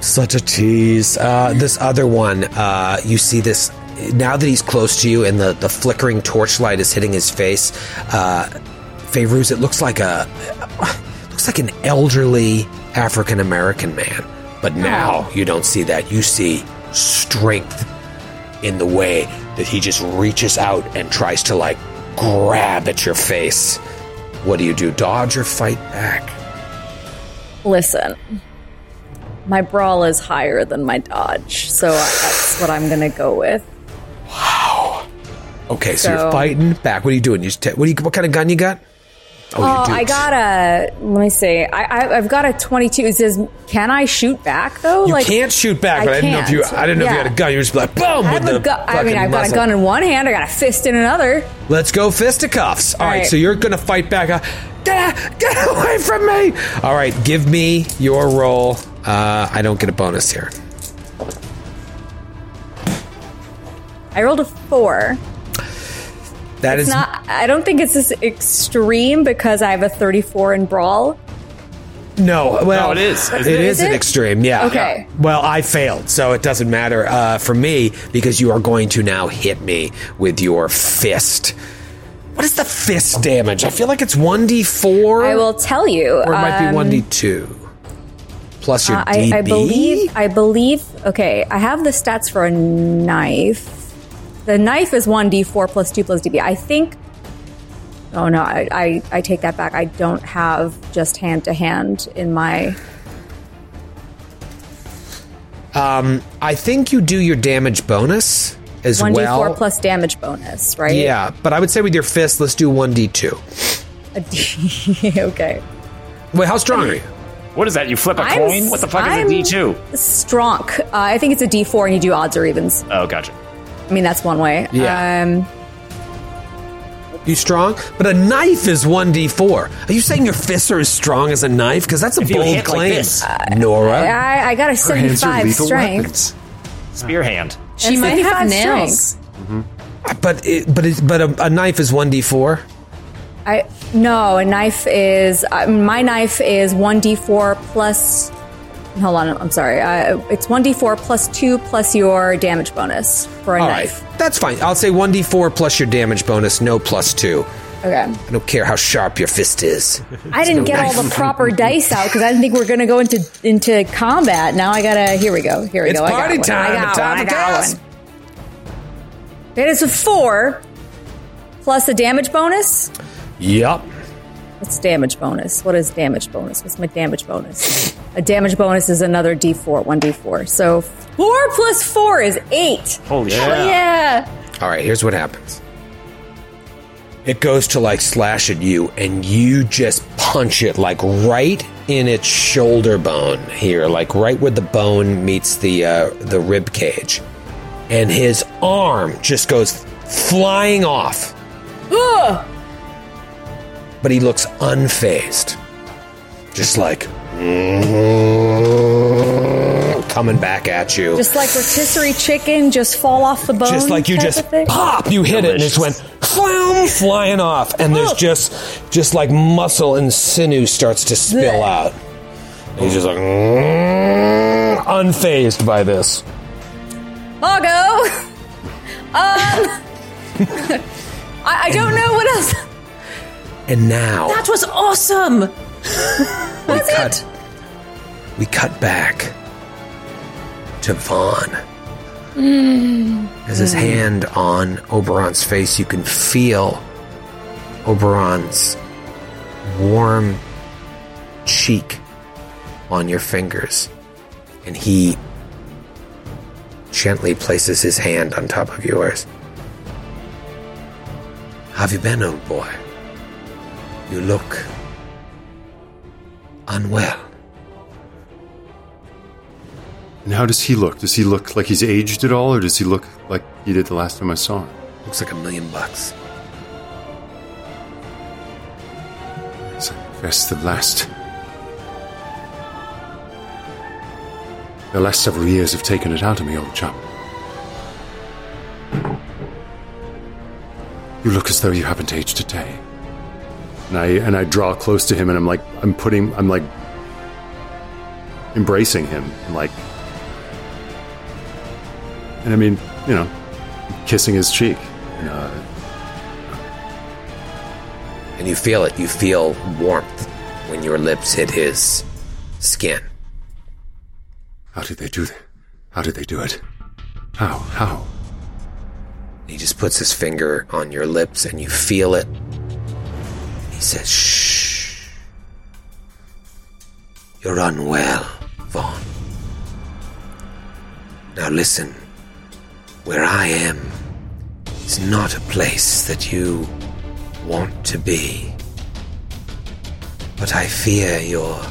Such a tease. Uh, this other one, uh, you see this now that he's close to you, and the, the flickering torchlight is hitting his face. Uh, Feyruz, it looks like a looks like an elderly African American man, but now you don't see that. You see strength in the way that he just reaches out and tries to like grab at your face. What do you do? Dodge or fight back? Listen, my brawl is higher than my dodge, so that's what I'm to go with. Wow. Okay, so, you're fighting back. What are you doing? You just ta- what you? What kind of gun you got? Oh, I got a. Let me see. I, I I've got a 22. It says, "Can I shoot back though?" You like can't shoot back, I but I, didn't know if you. I didn't know if you had a gun. You were just like boom I with have the. a. I mean, I've got a gun in one hand. I got a fist in another. Let's go fisticuffs. All right, right. so you're gonna fight back. Uh, Get get away from me! All right, give me your roll. Uh, I don't get a bonus here. I rolled a four. That is It's not. I don't think it's this extreme because I have a 34 in brawl. no. Well, No, it is. It Isn't it? is Is an it? extreme. Yeah. Okay. Well, I failed, so it doesn't matter uh, for me because you are going to now hit me with your fist. What is the fist damage? I feel like it's 1d4. I will tell you. Or it might um, be 1d2. Plus your uh, DB. I, I believe. I believe. Okay, I have the stats for a knife. The knife is one d4 plus two plus db. I think. Oh no, I, I I take that back. I don't have just hand to hand in my. Um, I think you do your damage bonus as well. 1d4 plus damage bonus, right? Yeah, but I would say with your fist, let's do 1d2. Okay. Wait, how strong are you? What is that? You flip a I'm coin? What the fuck I'm- is a D2? Strong. Uh, I think it's a d4, and you do odds or evens. Oh, gotcha. I mean, that's one way. Yeah. Um, You strong? But a knife is 1d4. Are you saying your fists are as strong as a knife? Because that's a If you bold hit like claim. this. Noura. I, I got a Her hands are 75 lethal strength. weapons. Spear hand. She might have 75 nails. But it, but it, but a, a knife is 1d4. I no, a knife is uh, my knife is one d four plus. Hold on, I'm sorry. Uh, it's one d four plus two plus your damage bonus for a All right. knife. That's fine. I'll say 1d4 plus your damage bonus, no plus 2. Okay, I don't care how sharp your fist is. I didn't get all the proper dice out because I didn't think we are going to go into into combat. Now I gotta. Here we go. Here we It's go. I got party one. time. I got Time one. I for got chaos. one. It is a four plus a damage bonus. Yep. What's damage bonus? What is damage bonus? What's my damage bonus? A damage bonus is another d4, one d4. So four plus four is eight. Holy shit. Yeah. All right, here's what happens. It goes to like slash at you, and you just punch it like right in its shoulder bone here, like right where the bone meets the uh, the rib cage, and his arm just goes flying off. But he looks unfazed, just like coming back at you. Just like rotisserie chicken, just fall off the bone. just like you just of pop, you hit it and it just went flam, flying off, and there's just just like muscle and sinew starts to spill out. And He's just like mm, unfazed by this. I'll go. Um, I, I don't know what else. And now That was awesome. we cut we cut back to Vaughn. Hmm. As his hand on Oberon's face, you can feel Oberon's warm cheek on your fingers. And he gently places his hand on top of yours. How have you been, old boy? You look unwell. And how does he look? Does he look like he's aged at all, or does he look like he did the last time I saw him? Looks like a million bucks. It's, I guess the last. The last several years have taken it out of me, old chap. You look as though you haven't aged a day. And I and I draw close to him, and I'm like, I'm putting, I'm like, embracing him, and like, and I mean, you know, kissing his cheek. And, uh, And you feel it. You feel warmth when your lips hit his skin. how did they do that? How did they do it? How? How? He just puts his finger on your lips and you feel it. He says, Shh. You're unwell, Vaughn. Now listen. Where I am is not a place that you want to be. But I fear you're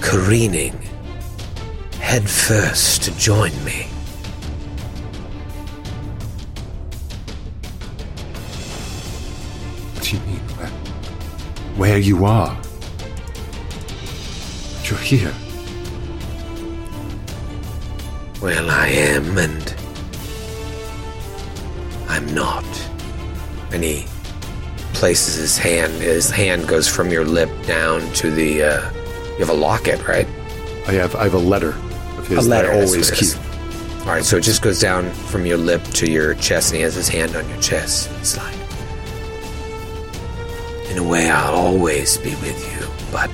careening headfirst to join me. Where you are? But you're here. Well, I am, and I'm not. And he places his hand. His hand goes from your lip down to the. Uh, you have a locket, right? I have I have a letter of his a letter. I always keep. All right, so it just goes down from your lip to your chest, and he has his hand on your chest. It's like, In a way, I'll always be with you, but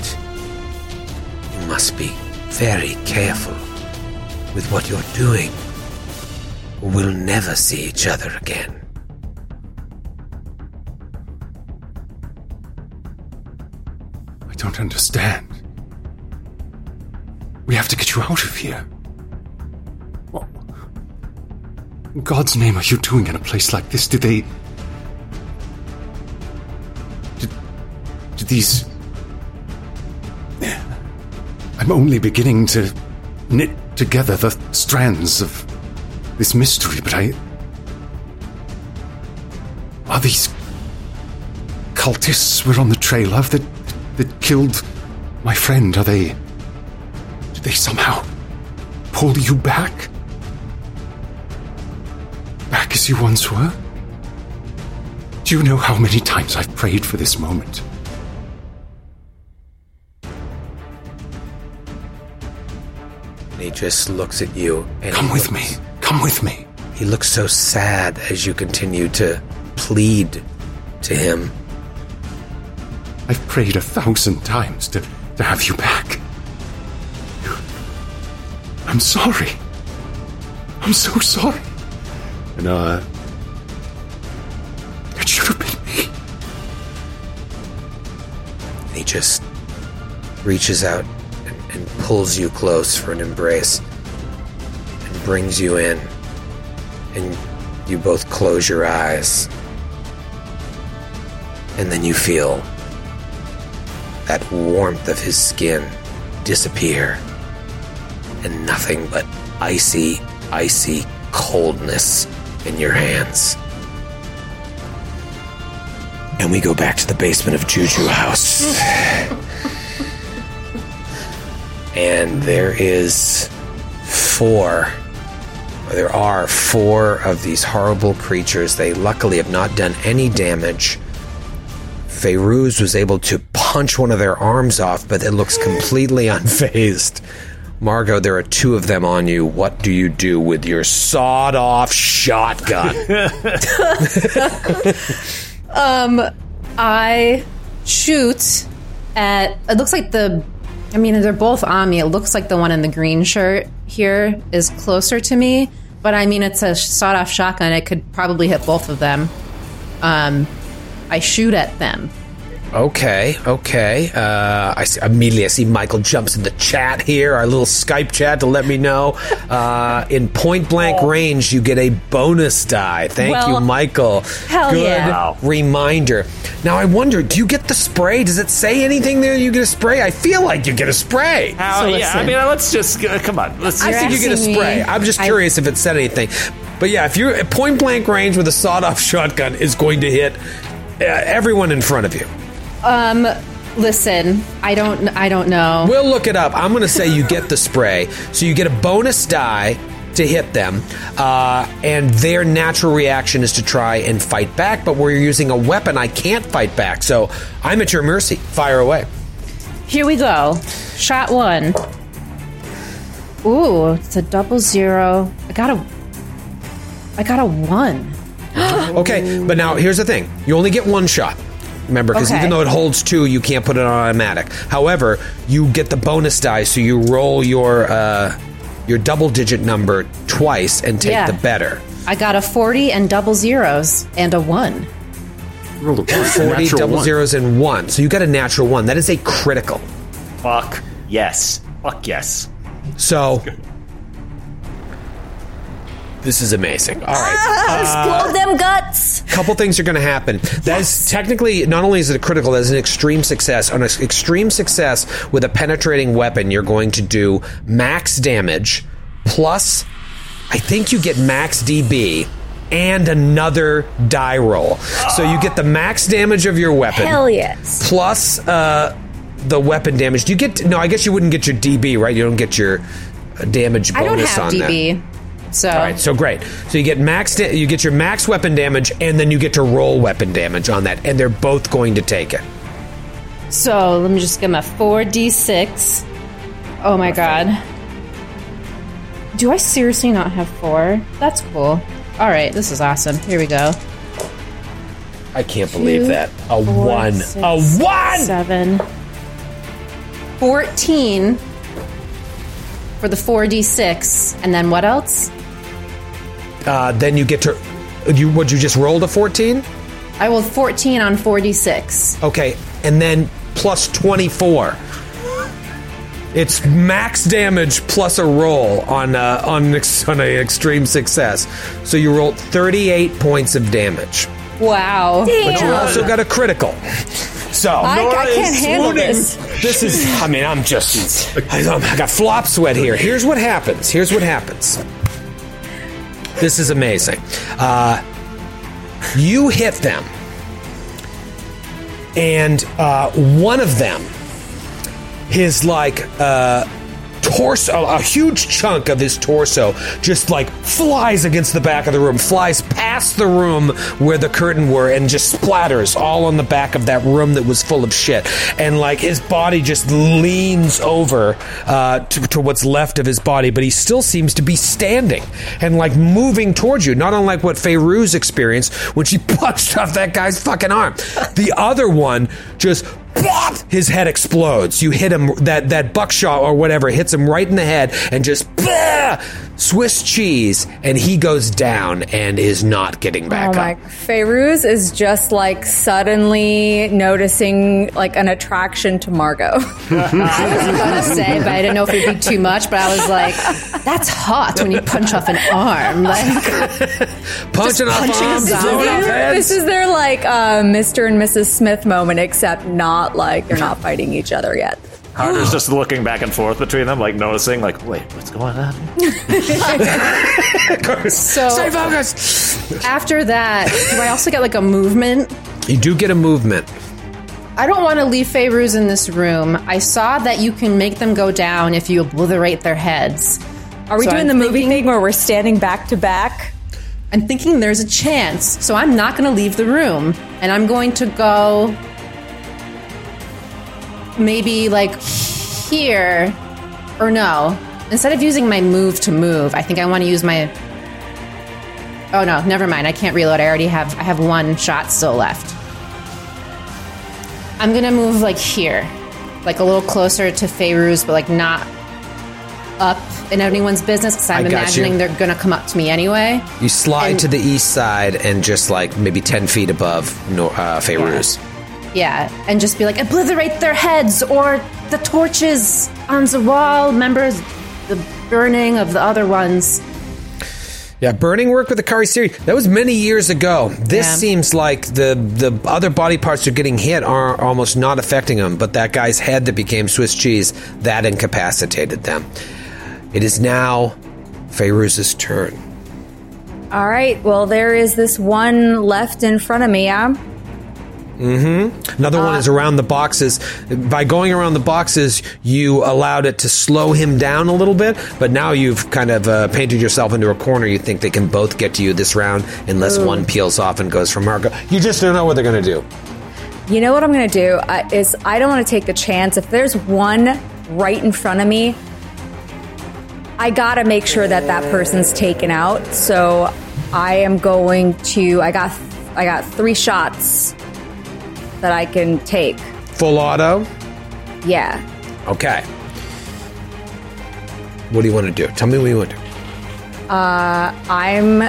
you must be very careful with what you're doing. We'll never see each other again. I don't understand. We have to get you out of here. What in God's name are you doing in a place like this? Did they. These. I'm only beginning to knit together the strands of this mystery, but I. Are these cultists we're on the trail of that that killed my friend? Are they? Did they somehow pull you back? Back as you once were? Do you know how many times I've prayed for this moment? Just looks at you and Come with me. Come with me. He looks so sad as you continue to plead to him. I've prayed a thousand times to, to have you back. I'm sorry. I'm so sorry. And, uh. It should have been me. And he just reaches out pulls you close for an embrace and brings you in. And you both close your eyes. And then you feel that warmth of his skin disappear. And nothing but icy, icy coldness in your hands. And we go back to the basement of Ju-Ju House. and there is four, there are four of these horrible creatures. They luckily have not done any damage. Feyruz was able to punch one of their arms off, but it looks completely unfazed. Margot, there are two of them on you. What do you do with your sawed off shotgun? Um, I shoot at. It looks like the. I mean, they're both on me. It looks like the one in the green shirt here is closer to me, but I mean, it's a sawed-off shotgun. It could probably hit both of them. Um, I shoot at them. Okay, okay. Uh, I see, immediately I see Michael jumps in the chat here, our little Skype chat, to let me know. Uh, in point blank range, you get a bonus die. Thank Well, you, Michael. hell Good yeah. reminder. Now I wonder, do you get the spray? Does it say anything there? You get a spray? I feel like you get a spray. How, So yeah, I mean, let's just uh, come on. Let's. I think you get a asking me- spray. I'm just I- curious if it said anything. But yeah, if you're at point blank range with a sawed off shotgun, is going to hit uh, everyone in front of you. Um, listen, I don't. I don't know. We'll look it up. I'm going to say you get the spray, so you get a bonus die to hit them, uh, and their natural reaction is to try and fight back. But where you're using a weapon, I can't fight back, so I'm at your mercy. Fire away. Here we go. Shot one. Ooh, it's a double zero. I got a. I got a one. Okay, but now here's the thing: you only get one shot. Remember, because Okay. even though it holds two, you can't put it on automatic. However, you get the bonus die, so you roll your uh, your double digit number twice and take Yeah. the better. I got a forty and double zeros and a one. Rolled a one. 40 natural double one. zeros and one. So you got a natural one. That is a critical. Fuck yes. Fuck yes. So this is amazing. All right. Ah, Explode them guts. couple things are going to happen. That is technically not only is it a critical, that is an extreme success. On an extreme success with a penetrating weapon, you're going to do max damage plus, I think you get max DB and another die roll. So you get the max damage of your weapon Hell yes. plus uh, the weapon damage. Do you get? No, I guess you wouldn't get your DB, right? You don't get your uh, damage I bonus don't have on that. So All right, so great. So you get max, da- you get your max weapon damage, and then you get to roll weapon damage on that, and they're both going to take it. so let me just get my four d six. Oh my god. Do I seriously not have four? That's cool. All right, this is awesome. Here we go. I can't believe that. A four, one. six, a one! Seven. 14 for the 4d6. And then what else? Uh, then you get to. You would you just roll a fourteen? I rolled 14 on 4d6. Okay, and then plus twenty four. It's max damage plus a roll on uh, on ex- on an extreme success. So you rolled thirty eight points of damage. Wow. But you also got a critical. So I, Noura I can't is handle swooning. this. This is. I mean, I'm just. I, I got flop sweat here. Here's what happens. Here's what happens. This is amazing. Uh, you hit them, and uh, one of them, his like uh, torso, a huge chunk of his torso, just like flies against the back of the room, flies past the room where the curtain were, and just splatters all on the back of that room that was full of shit. And like his body just leans over uh, to, to what's left of his body, but he still seems to be standing and like moving towards you. Not unlike what Feyruz experienced when she punched off that guy's fucking arm. The other one just! His head explodes. You hit him that that buckshot or whatever hits him right in the head and just! Swiss cheese, and he goes down and is not getting back Oh my! up. Feyruz is just like suddenly noticing like an attraction to Margot. I was gonna say, but I didn't know if it'd be too much. But I was like, "That's hot when you punch off an arm." Like, Punching off arms, zombie. throwing off this is their like uh, Mr. and Mrs. Smith moment, except not like they're not fighting each other yet. Carter's just looking back and forth between them, like noticing, like, wait, what's going on? so Stay focused. after that, do I also get like a movement? You do get a movement. I don't want to leave Feyruz in this room. I saw that you can make them go down if you obliterate their heads. Are we So doing I'm the movie thinking- thing where we're standing back to back? I'm thinking there's a chance, so I'm not going to leave the room, and I'm going to go maybe like here, or no. Instead of using my move to move, I think I want to use my. Oh no, never mind. I can't reload. I already have. I have one shot still left. I'm gonna move like here, like a little closer to Feyruz, but like not up in anyone's business because I'm imagining you. they're gonna come up to me anyway. You slide And- to the east side and just like maybe 10 feet above Nor- uh, Feyruz. Yeah, and just be like, obliterate their heads or the torches on the wall. Remember the burning of the other ones. Yeah, burning work with the Kari series. That was many years ago. This Yeah. seems like the the other body parts are getting hit are almost not affecting them, but that guy's head that became Swiss cheese that incapacitated them. It is now Feyruz's turn. All right. Well, there is this one left in front of me. Yeah. Another one is around the boxes. By going around the boxes, you allowed it to slow him down a little bit, but now you've kind of uh, painted yourself into a corner. You think they can both get to you this round unless one peels off and goes for Margot. You just don't know what they're going to do. You know what I'm going to do uh, is I don't want to take the chance. If there's one right in front of me, I got to make sure that that person's taken out. So I am going to. I got. I got three shots that I can take. Full auto. Yeah. Okay. What do you want to do? Tell me what you want to do. Uh, I'm.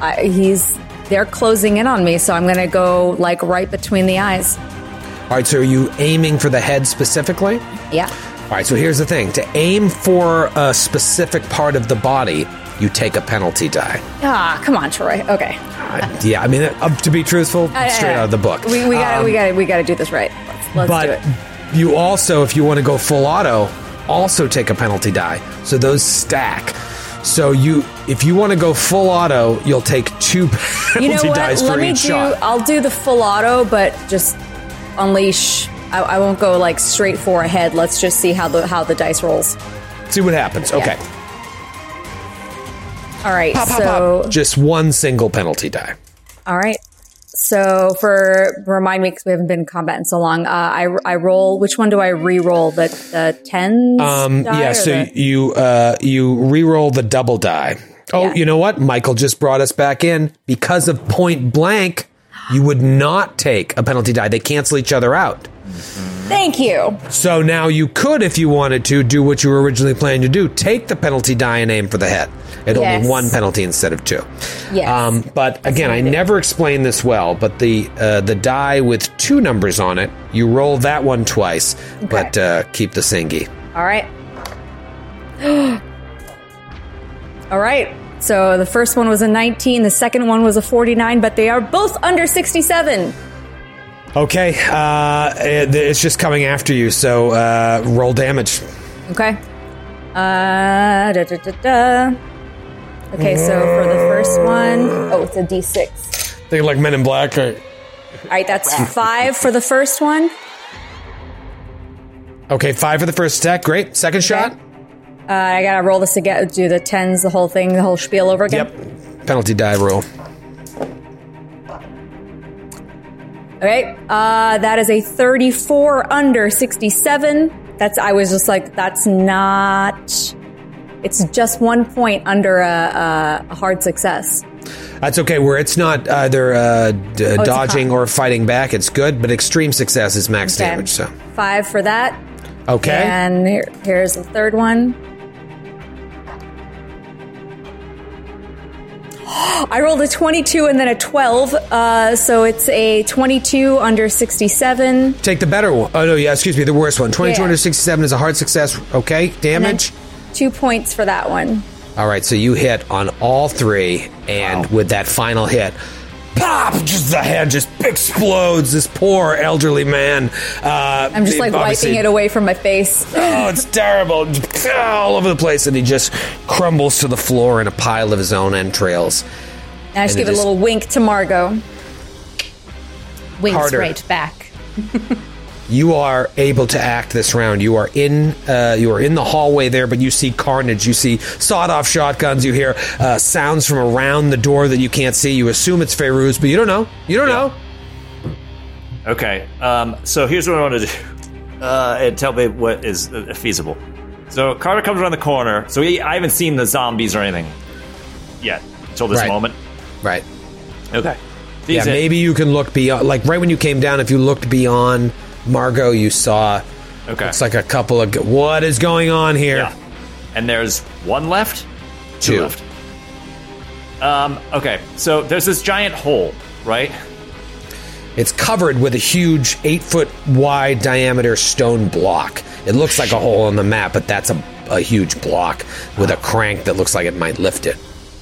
I, he's. They're closing in on me, so I'm going to go like right between the eyes. All right, so are you aiming for the head specifically? Yeah. All right, so here's the thing to aim for a specific part of the body, you take a penalty die. Ah, come on, Troy. Okay. Uh, yeah, I mean, uh, to be truthful, straight out of the book. We, we got to Um, we got to we got to do this right. Let's, let's but do it. you also, if you want to go full auto, also take a penalty die. So those stack. So you, if you want to go full auto, you'll take two penalty You know what? dies Let for me each do. shot. I'll do the full auto, but just unleash. I, I won't go like straight for a head. Let's just see how the how the dice rolls. See what happens. Okay, All right. Pop, pop, so pop. just one single penalty die. all right. So for remind me because we haven't been in combat in so long. Uh, I I roll. Which one do I re-roll? The the tens. Um, die yeah, so the- you uh, you re-roll the double die. Oh, Yeah. you know what? Michael just brought us back in because of point blank. you would not take a penalty die. They cancel each other out. Thank you. So now you could, if you wanted to, do what you were originally planning to do: take the penalty die and aim for the head. It Yes. only one penalty instead of two. Yes. Um, but again, I never explained this well. But the uh, the die with two numbers on it, you roll that one twice, but uh, keep the singy. All right. All right. So the first one was a 19, the second one was a 49, but they are both under 67. Okay, uh, it- it's just coming after you. So uh, roll damage. Okay. Uh, da, da, da, da. Okay, so for the first one, oh, it's a d6. Think like Men in Black. Or, All right, that's five for the first one. okay, five for the first attack. Great. Second shot. Uh, I gotta roll this again, do the tens, the whole thing, the whole spiel over again. Yep. Penalty die roll. Okay, uh, that is a 34 under 67. That's, I was just like, that's not, it's just one point under a, a, a hard success. That's okay. Where it's not either uh, d- Oh, dodging or fighting back, it's good. But extreme success is max Okay. damage. So Five for that. okay. And here, here's the third one. I rolled a 22 and then a 12, uh, so it's a 22 under 67. Take the better one. Oh no, yeah. Excuse me. The worst one. Twenty-two Yeah. under sixty-seven is a hard success. Okay. Damage. Two points for that one. All right. So you hit on all three, and with that final hit. Pop! Just the head just explodes. This poor elderly man. Uh, I'm just like wiping it away from my face. Oh, it's terrible. All over the place, and he just crumbles to the floor in a pile of his own entrails. And I just And give a is- little wink to Margot. Winks Harder. right back. You are able to act this round. You are in. Uh, you are in the hallway there, but you see carnage. You see sawed-off shotguns. You hear uh, sounds from around the door that you can't see. You assume it's Feyruz, but you don't know. You don't know. Okay, um, so here's what I want to do, uh, and tell me what is uh, feasible. So Carter comes around the corner. So he, I haven't seen the zombies or anything yet until this Right. moment. Right. Okay. Yeah. These Maybe you can look beyond. Like right when you came down, if you looked beyond Margot, you saw. Okay. It's like a couple of. What is going on here? Yeah. And there's one left? Two. left. Um, okay, so there's this giant hole, right? It's covered with a huge eight foot wide diameter stone block. It looks like a hole on the map, but that's a, a huge block with a crank that looks like it might lift it.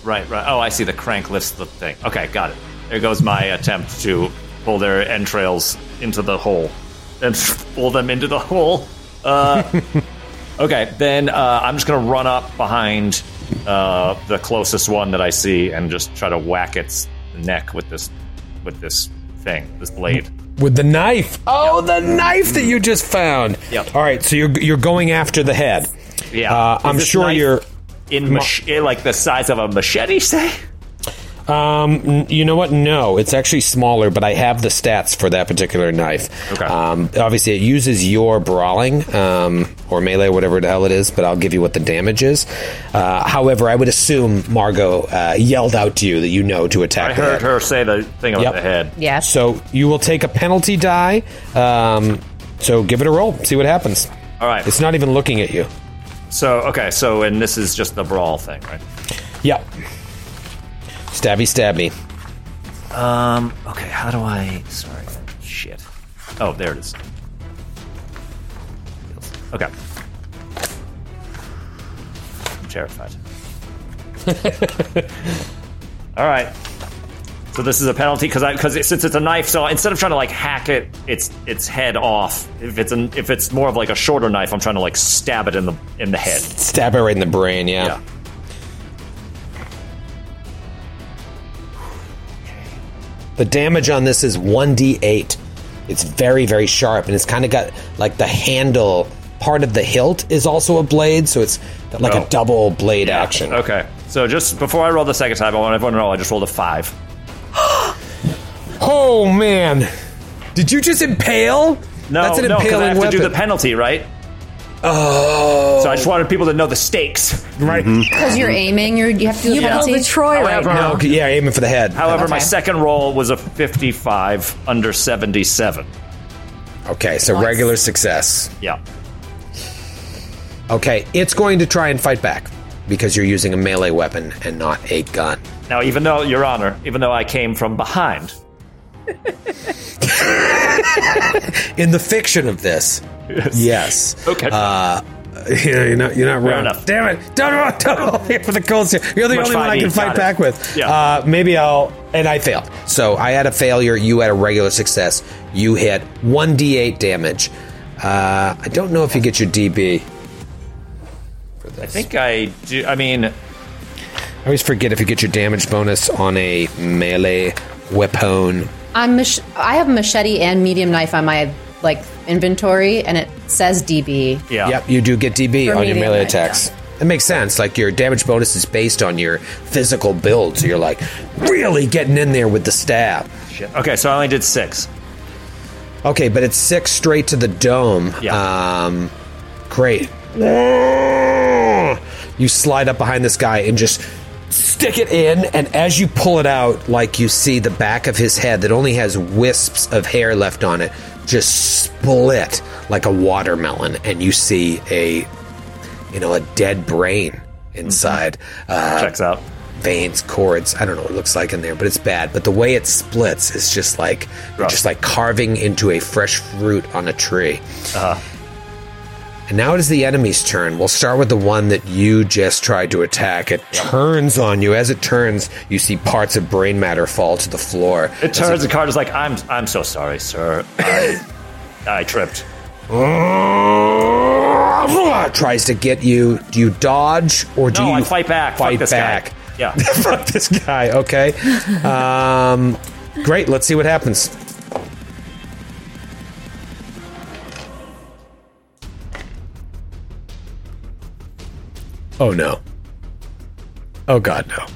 Right, right. Oh, I see the crank lifts the thing. Okay, got it. There goes my attempt to pull their entrails into the hole and pull them into the hole. Uh, okay, then uh, I'm just going to run up behind uh, the closest one that I see and just try to whack its neck with this with this thing, this blade. With the knife. Oh, the knife that you just found. Yep. All right, so you're you're going after the head. Yeah, Uh, I'm sure knife you're. in mach- like the size of a machete. Say. Um, you know what? No, it's actually smaller, but I have the stats for that particular knife. Okay. Um, obviously, it uses your brawling um, or melee, whatever the hell it is, but I'll give you what the damage is. Uh, however, I would assume Margot uh, yelled out to you that you know to attack. I the heard head. her say the thing about Yep. the head. Yeah. So you will take a penalty die. Um, so give it a roll. See what happens. All right. It's not even looking at you. So okay, so and this is just the brawl thing, right? Yep. Stabby, stab me. Um. Okay. How do I? Sorry. Shit. Oh, there it is. Okay. I'm terrified. All right. So this is a penalty because I because it, since it's a knife, so instead of trying to like hack it, its its head off. If it's an if it's more of like a shorter knife, I'm trying to like stab it in the in the head. Stab it right in the brain. Yeah. Yeah. The damage on this is 1d8. It's very, very sharp, and it's kind of got like the handle part of the hilt is also a blade, so it's like Oh. a double blade action. Okay. So just before I roll the second time, I want everyone to know I just rolled a five. Oh man! Did you just impale? No, That's an no, 'cause I have weapon. to do the penalty, right? Oh, So I just wanted people to know the stakes. Right. Mm-hmm. Because you're aiming, you're, you have to do the You pulled penalty. the Troy right However- now. No, yeah, aiming for the head. However, my Okay. second roll was a 55 under 77. Okay, so regular success. Yeah. Okay, it's going to try and fight back because you're using a melee weapon and not a gun. Now, even though, Your Honor, even though I came from behind, In the fiction of this, yes. Okay. Uh, you're not, you're not wrong. enough. Damn it. Don't roll, don't roll here for the cold here. You're the Much only one I can fight got it. back with. Yeah. Uh, maybe I'll. And I failed. So I had a failure. You had a regular success. You hit 1d8 damage. Uh, I don't know if you get your DB. I think I do. I mean, I always forget if you get your damage bonus on a melee weapon. I'm mach- I have a machete and medium knife on my like inventory, and it says DB. yeah. Yep, you do get DB For on your melee attacks. It makes sense. Like your damage bonus is based on your physical build, so you're like really getting in there with the stab. Shit. Okay, so I only did six. Okay, but it's six straight to the dome. Yeah. Um, great. You slide up behind this guy and just stick it in, and as you pull it out, like you see the back of his head that only has wisps of hair left on it, just split like a watermelon, and you see a, you know, a dead brain inside. Uh, Checks out. veins, cords. I don't know what it looks like in there, but it's bad. But the way it splits is just like just like carving into a fresh fruit on a tree. Uh-huh. And now it is the enemy's turn. We'll start with the one that you just tried to attack. It turns on you. As it turns, you see parts of brain matter fall to the floor. It turns the card is like, I'm I'm so sorry, sir. I, I tripped. Tries to get you. Do you dodge or do No, you I fight back. Fight this guy. Yeah. Fuck this guy. Okay. Um, great. Let's see what happens. Oh no. Oh god, no.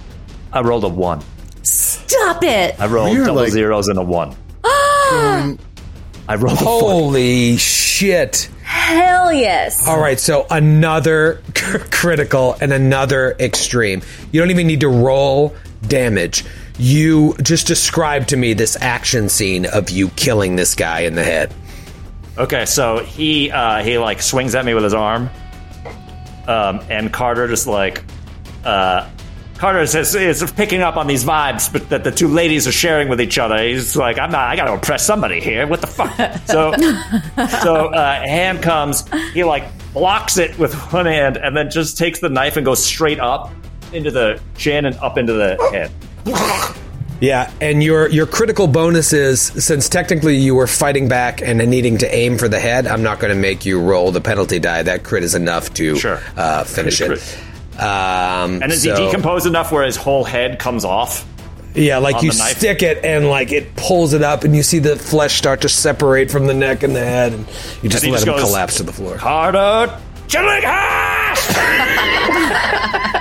I rolled a one. Stop it! I rolled We're double like- zeros and a one. I rolled a four. Holy shit. Hell yes. All right, so another critical and another extreme. You don't even need to roll damage. You just describe to me this action scene of you killing this guy in the head. Okay, so he uh, he like swings at me with his arm, um, and Carter just like uh, Carter is, is picking up on these vibes, but that the two ladies are sharing with each other. He's like, I'm not. I got to impress somebody here. What the fuck? so so uh, hand comes. He like blocks it with one hand, and then just takes the knife and goes straight up into the chin and up into the head. Yeah, and your your critical bonus is since technically you were fighting back and needing to aim for the head. I'm not going to make you roll the penalty die. That crit is enough to Sure. uh, finish it. Um, And is so- he decomposed enough where his whole head comes off? Yeah, like you stick it and like it pulls it up, and you see the flesh start to separate from the neck and the head, and you just he let just him goes- collapse to the floor. Carter Chillinghurst!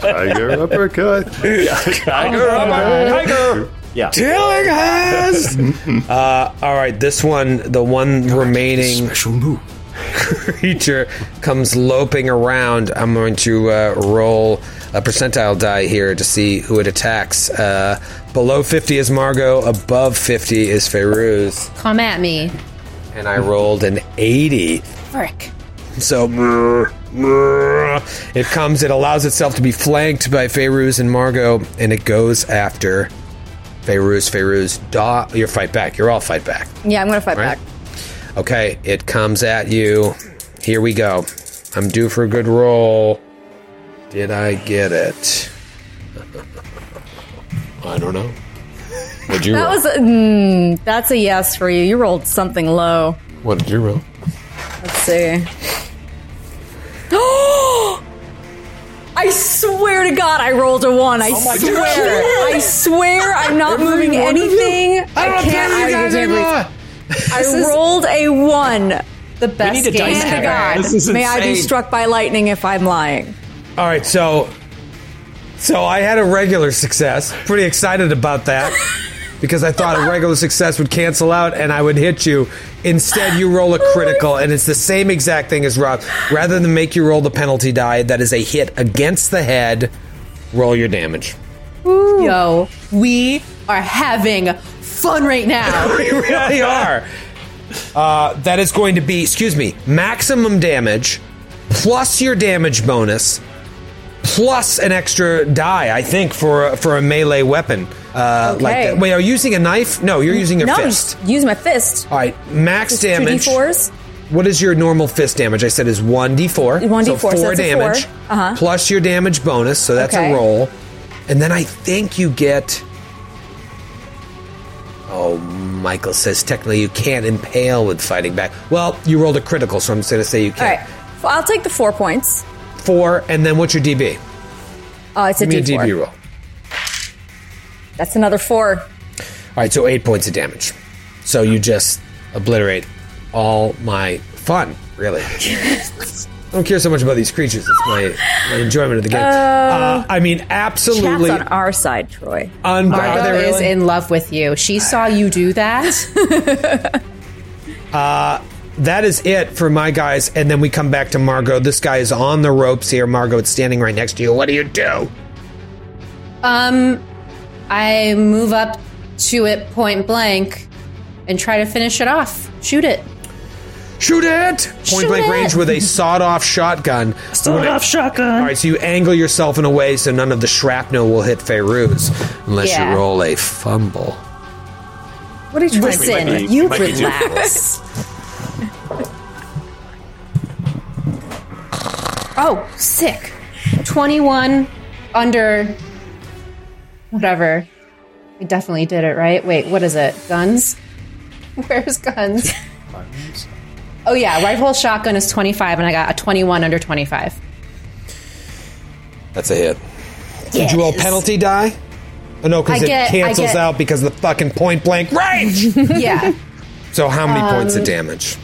Tiger uppercut. Tiger, tiger. Yeah. Tillinghast! uh, all right, this one, the one remaining Special move. creature comes loping around. I'm going to uh, roll a percentile die here to see who it attacks. Uh, below 50 is Margot, above 50 is Feyruz. Come at me. And I rolled an 80. Frick. So it comes, it allows itself to be flanked by Feyruz and Margot, and it goes after Feyruz. Feyruz, da, your fight back. You're all fight back. Yeah, I'm gonna fight Right. back. Okay, it comes at you. Here we go. I'm due for a good roll. Did I get it? I don't know. What'd you That roll? was a, mm, that's a yes for you. You rolled something low. what did you roll? Let's see. I swear to God, I rolled a one. I oh swear. I swear, I'm not moving anything. I, can't. I, can't breathe. I rolled a one. The best need a game dice to ever. God. This is May I be struck by lightning if I'm lying. All right, so so I had a regular success. Pretty excited about that. because I thought a regular success would cancel out and I would hit you. Instead, you roll a critical, and it's the same exact thing as Rob. Rather than make you roll the penalty die, that is a hit against the head. Roll your damage. Yo, we are having fun right now. We really are. Uh, that is going to be, excuse me, maximum damage plus your damage bonus plus an extra die. I think for a- for a melee weapon. Uh, Like that. Wait, are you using a knife? No, you're using your no, fist. use my fist. All right, max Just damage. Two d4s. What is your normal fist damage? I said is one d4. 1d4, so so four that's damage four. Uh-huh. plus your damage bonus. So that's Okay. a roll, and then I think you get. Oh, Michael says technically you can't impale with fighting back. Well, you rolled a critical, so I'm just going to say you All can. right. Well, I'll take the four points. Four, and then what's your DB? Uh, it's a D4. DB roll. That's another four. All right, so eight points of damage. So you just obliterate all my fun, really. I don't care so much about these creatures. It's my, my enjoyment of the game. Uh, I mean, Chat's absolutely. on our side, Troy. Un- are Margot is in love with you. She saw you do that. that is it for my guys. And then we come back to Margot. This guy is on the ropes here. Margot, it's standing right next to you. What do you do? Um, I move up to it point blank and try to finish it off. Shoot it. Shoot it! Point Shoot blank it! range with a sawed off shotgun. Sawed off shotgun. All right, so you angle yourself in a way so none of the shrapnel will hit Feyruz unless Yeah. you roll a fumble. What are you trying to do? Listen, be- you might be due relax. oh, sick. 21 under whatever. I definitely did it, right? Wait, what is it? Guns? Where's guns? Oh, yeah. Rifle shotgun is 25, and I got a 21 under 25. That's a hit. Did you roll penalty die? Oh, no, because it get- cancels get- out because of the fucking point blank range. Yeah. so how many points Um, of damage?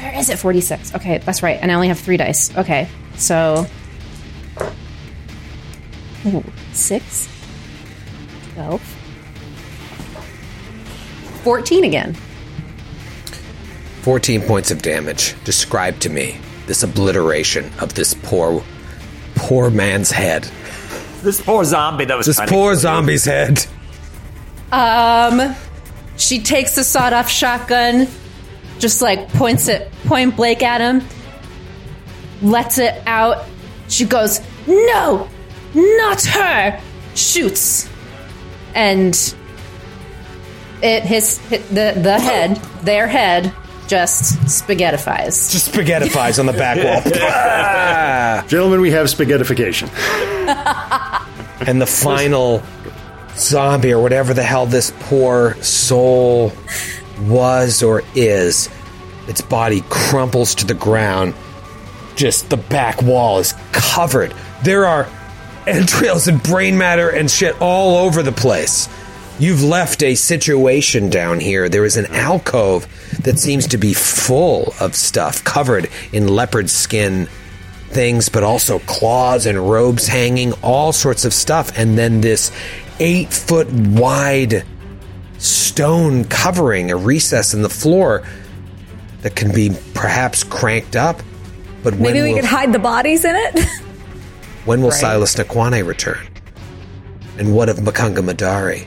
Where is it? 46. Okay, that's right. And I only have three dice. Okay, so. Ooh, six. 12. 14 again. 14 points of damage. Describe to me this obliteration of this poor, poor man's head. This poor zombie that was This trying to poor zombie's head. Um, she takes the sawed off shotgun, just like points it point blank at him, lets it out. She goes, No, not her! Shoots. And it his hit the the head, their head, just spaghettifies. Just spaghettifies on the back wall. Gentlemen, we have spaghettification. and the final zombie or whatever the hell this poor soul was or is, its body crumples to the ground. Just the back wall is covered. There are entrails and brain matter and shit all over the place. You've left a situation down here. There is an alcove that seems to be full of stuff covered in leopard skin things, but also claws and robes hanging, all sorts of stuff. And then this eight foot wide stone covering a recess in the floor that can be perhaps cranked up. But Maybe we will, could hide the bodies in it. when will Silas N'Kwane return? And what of Mukunga M'Dari?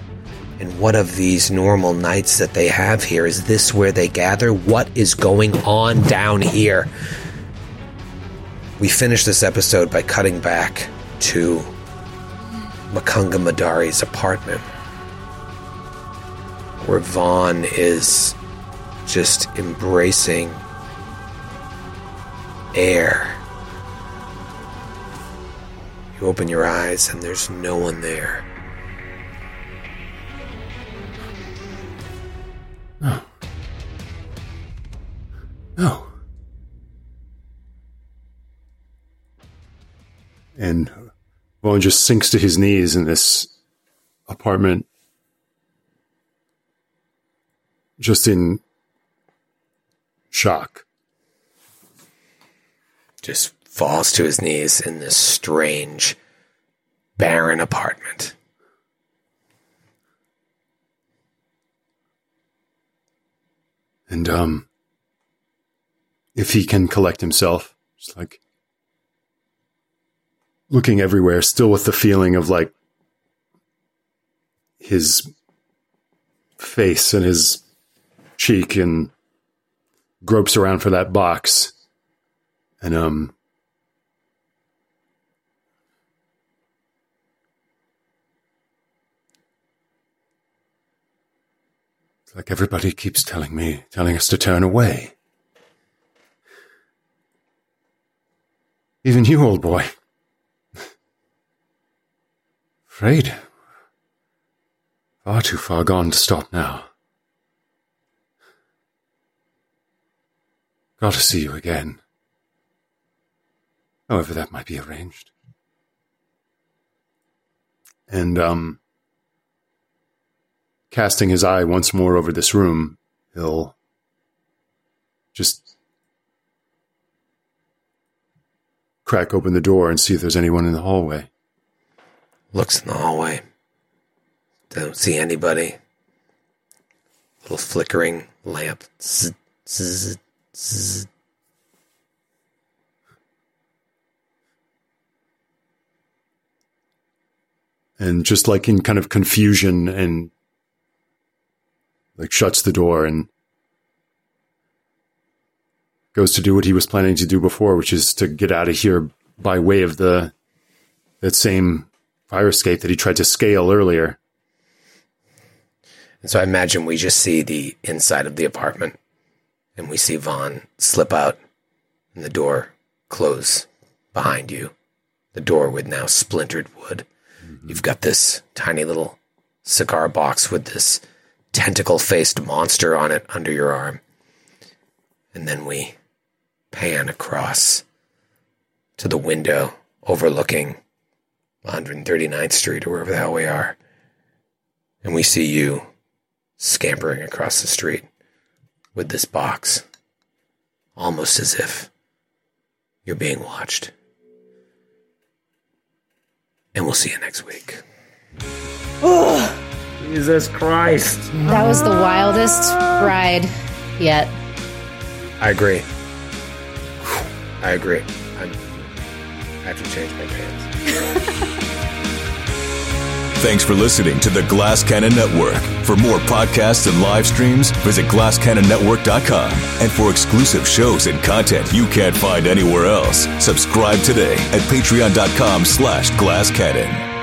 And what of these normal nights that they have here? Is this where they gather? What is going on down here? We finish this episode by cutting back to Mukunga M'Dari's apartment, where Vaughn is just embracing air. You open your eyes, and there's no one there. No. And Vaughn just sinks to his knees in this apartment, just in shock. Just falls to his knees in this strange, barren apartment. And, um, if he can collect himself, just like looking everywhere, still with the feeling of like his face and his cheek and gropes around for that box and um like everybody keeps telling me, telling us to turn away. Even you, old boy. Afraid. Far too far gone to stop now. Got to see you again. However, that might be arranged. And, um, casting his eye once more over this room, he'll just crack open the door and see if there's anyone in the hallway. Looks in the hallway. Don't see anybody. Little flickering lamp. Zzz, zzz, zzz. and just like in kind of confusion and like shuts the door and goes to do what he was planning to do before, which is to get out of here by way of the that same fire escape that he tried to scale earlier. And so I imagine we just see the inside of the apartment and we see Vaughn slip out and the door close behind you. The door with now splintered wood. Mm-hmm. You've got this tiny little cigar box with this tentacle faced monster on it under your arm. And then we pan across to the window overlooking 139th Street or wherever the hell we are. And we see you scampering across the street with this box, almost as if you're being watched. And we'll see you next week. Jesus Christ. That was the wildest ride yet. I agree. I agree. I'm, I have to change my pants. Thanks for listening to the Glass Cannon Network. For more podcasts and live streams, visit glasscannonnetwork.com. And for exclusive shows and content you can't find anywhere else, subscribe today at patreon.com slash glasscannon.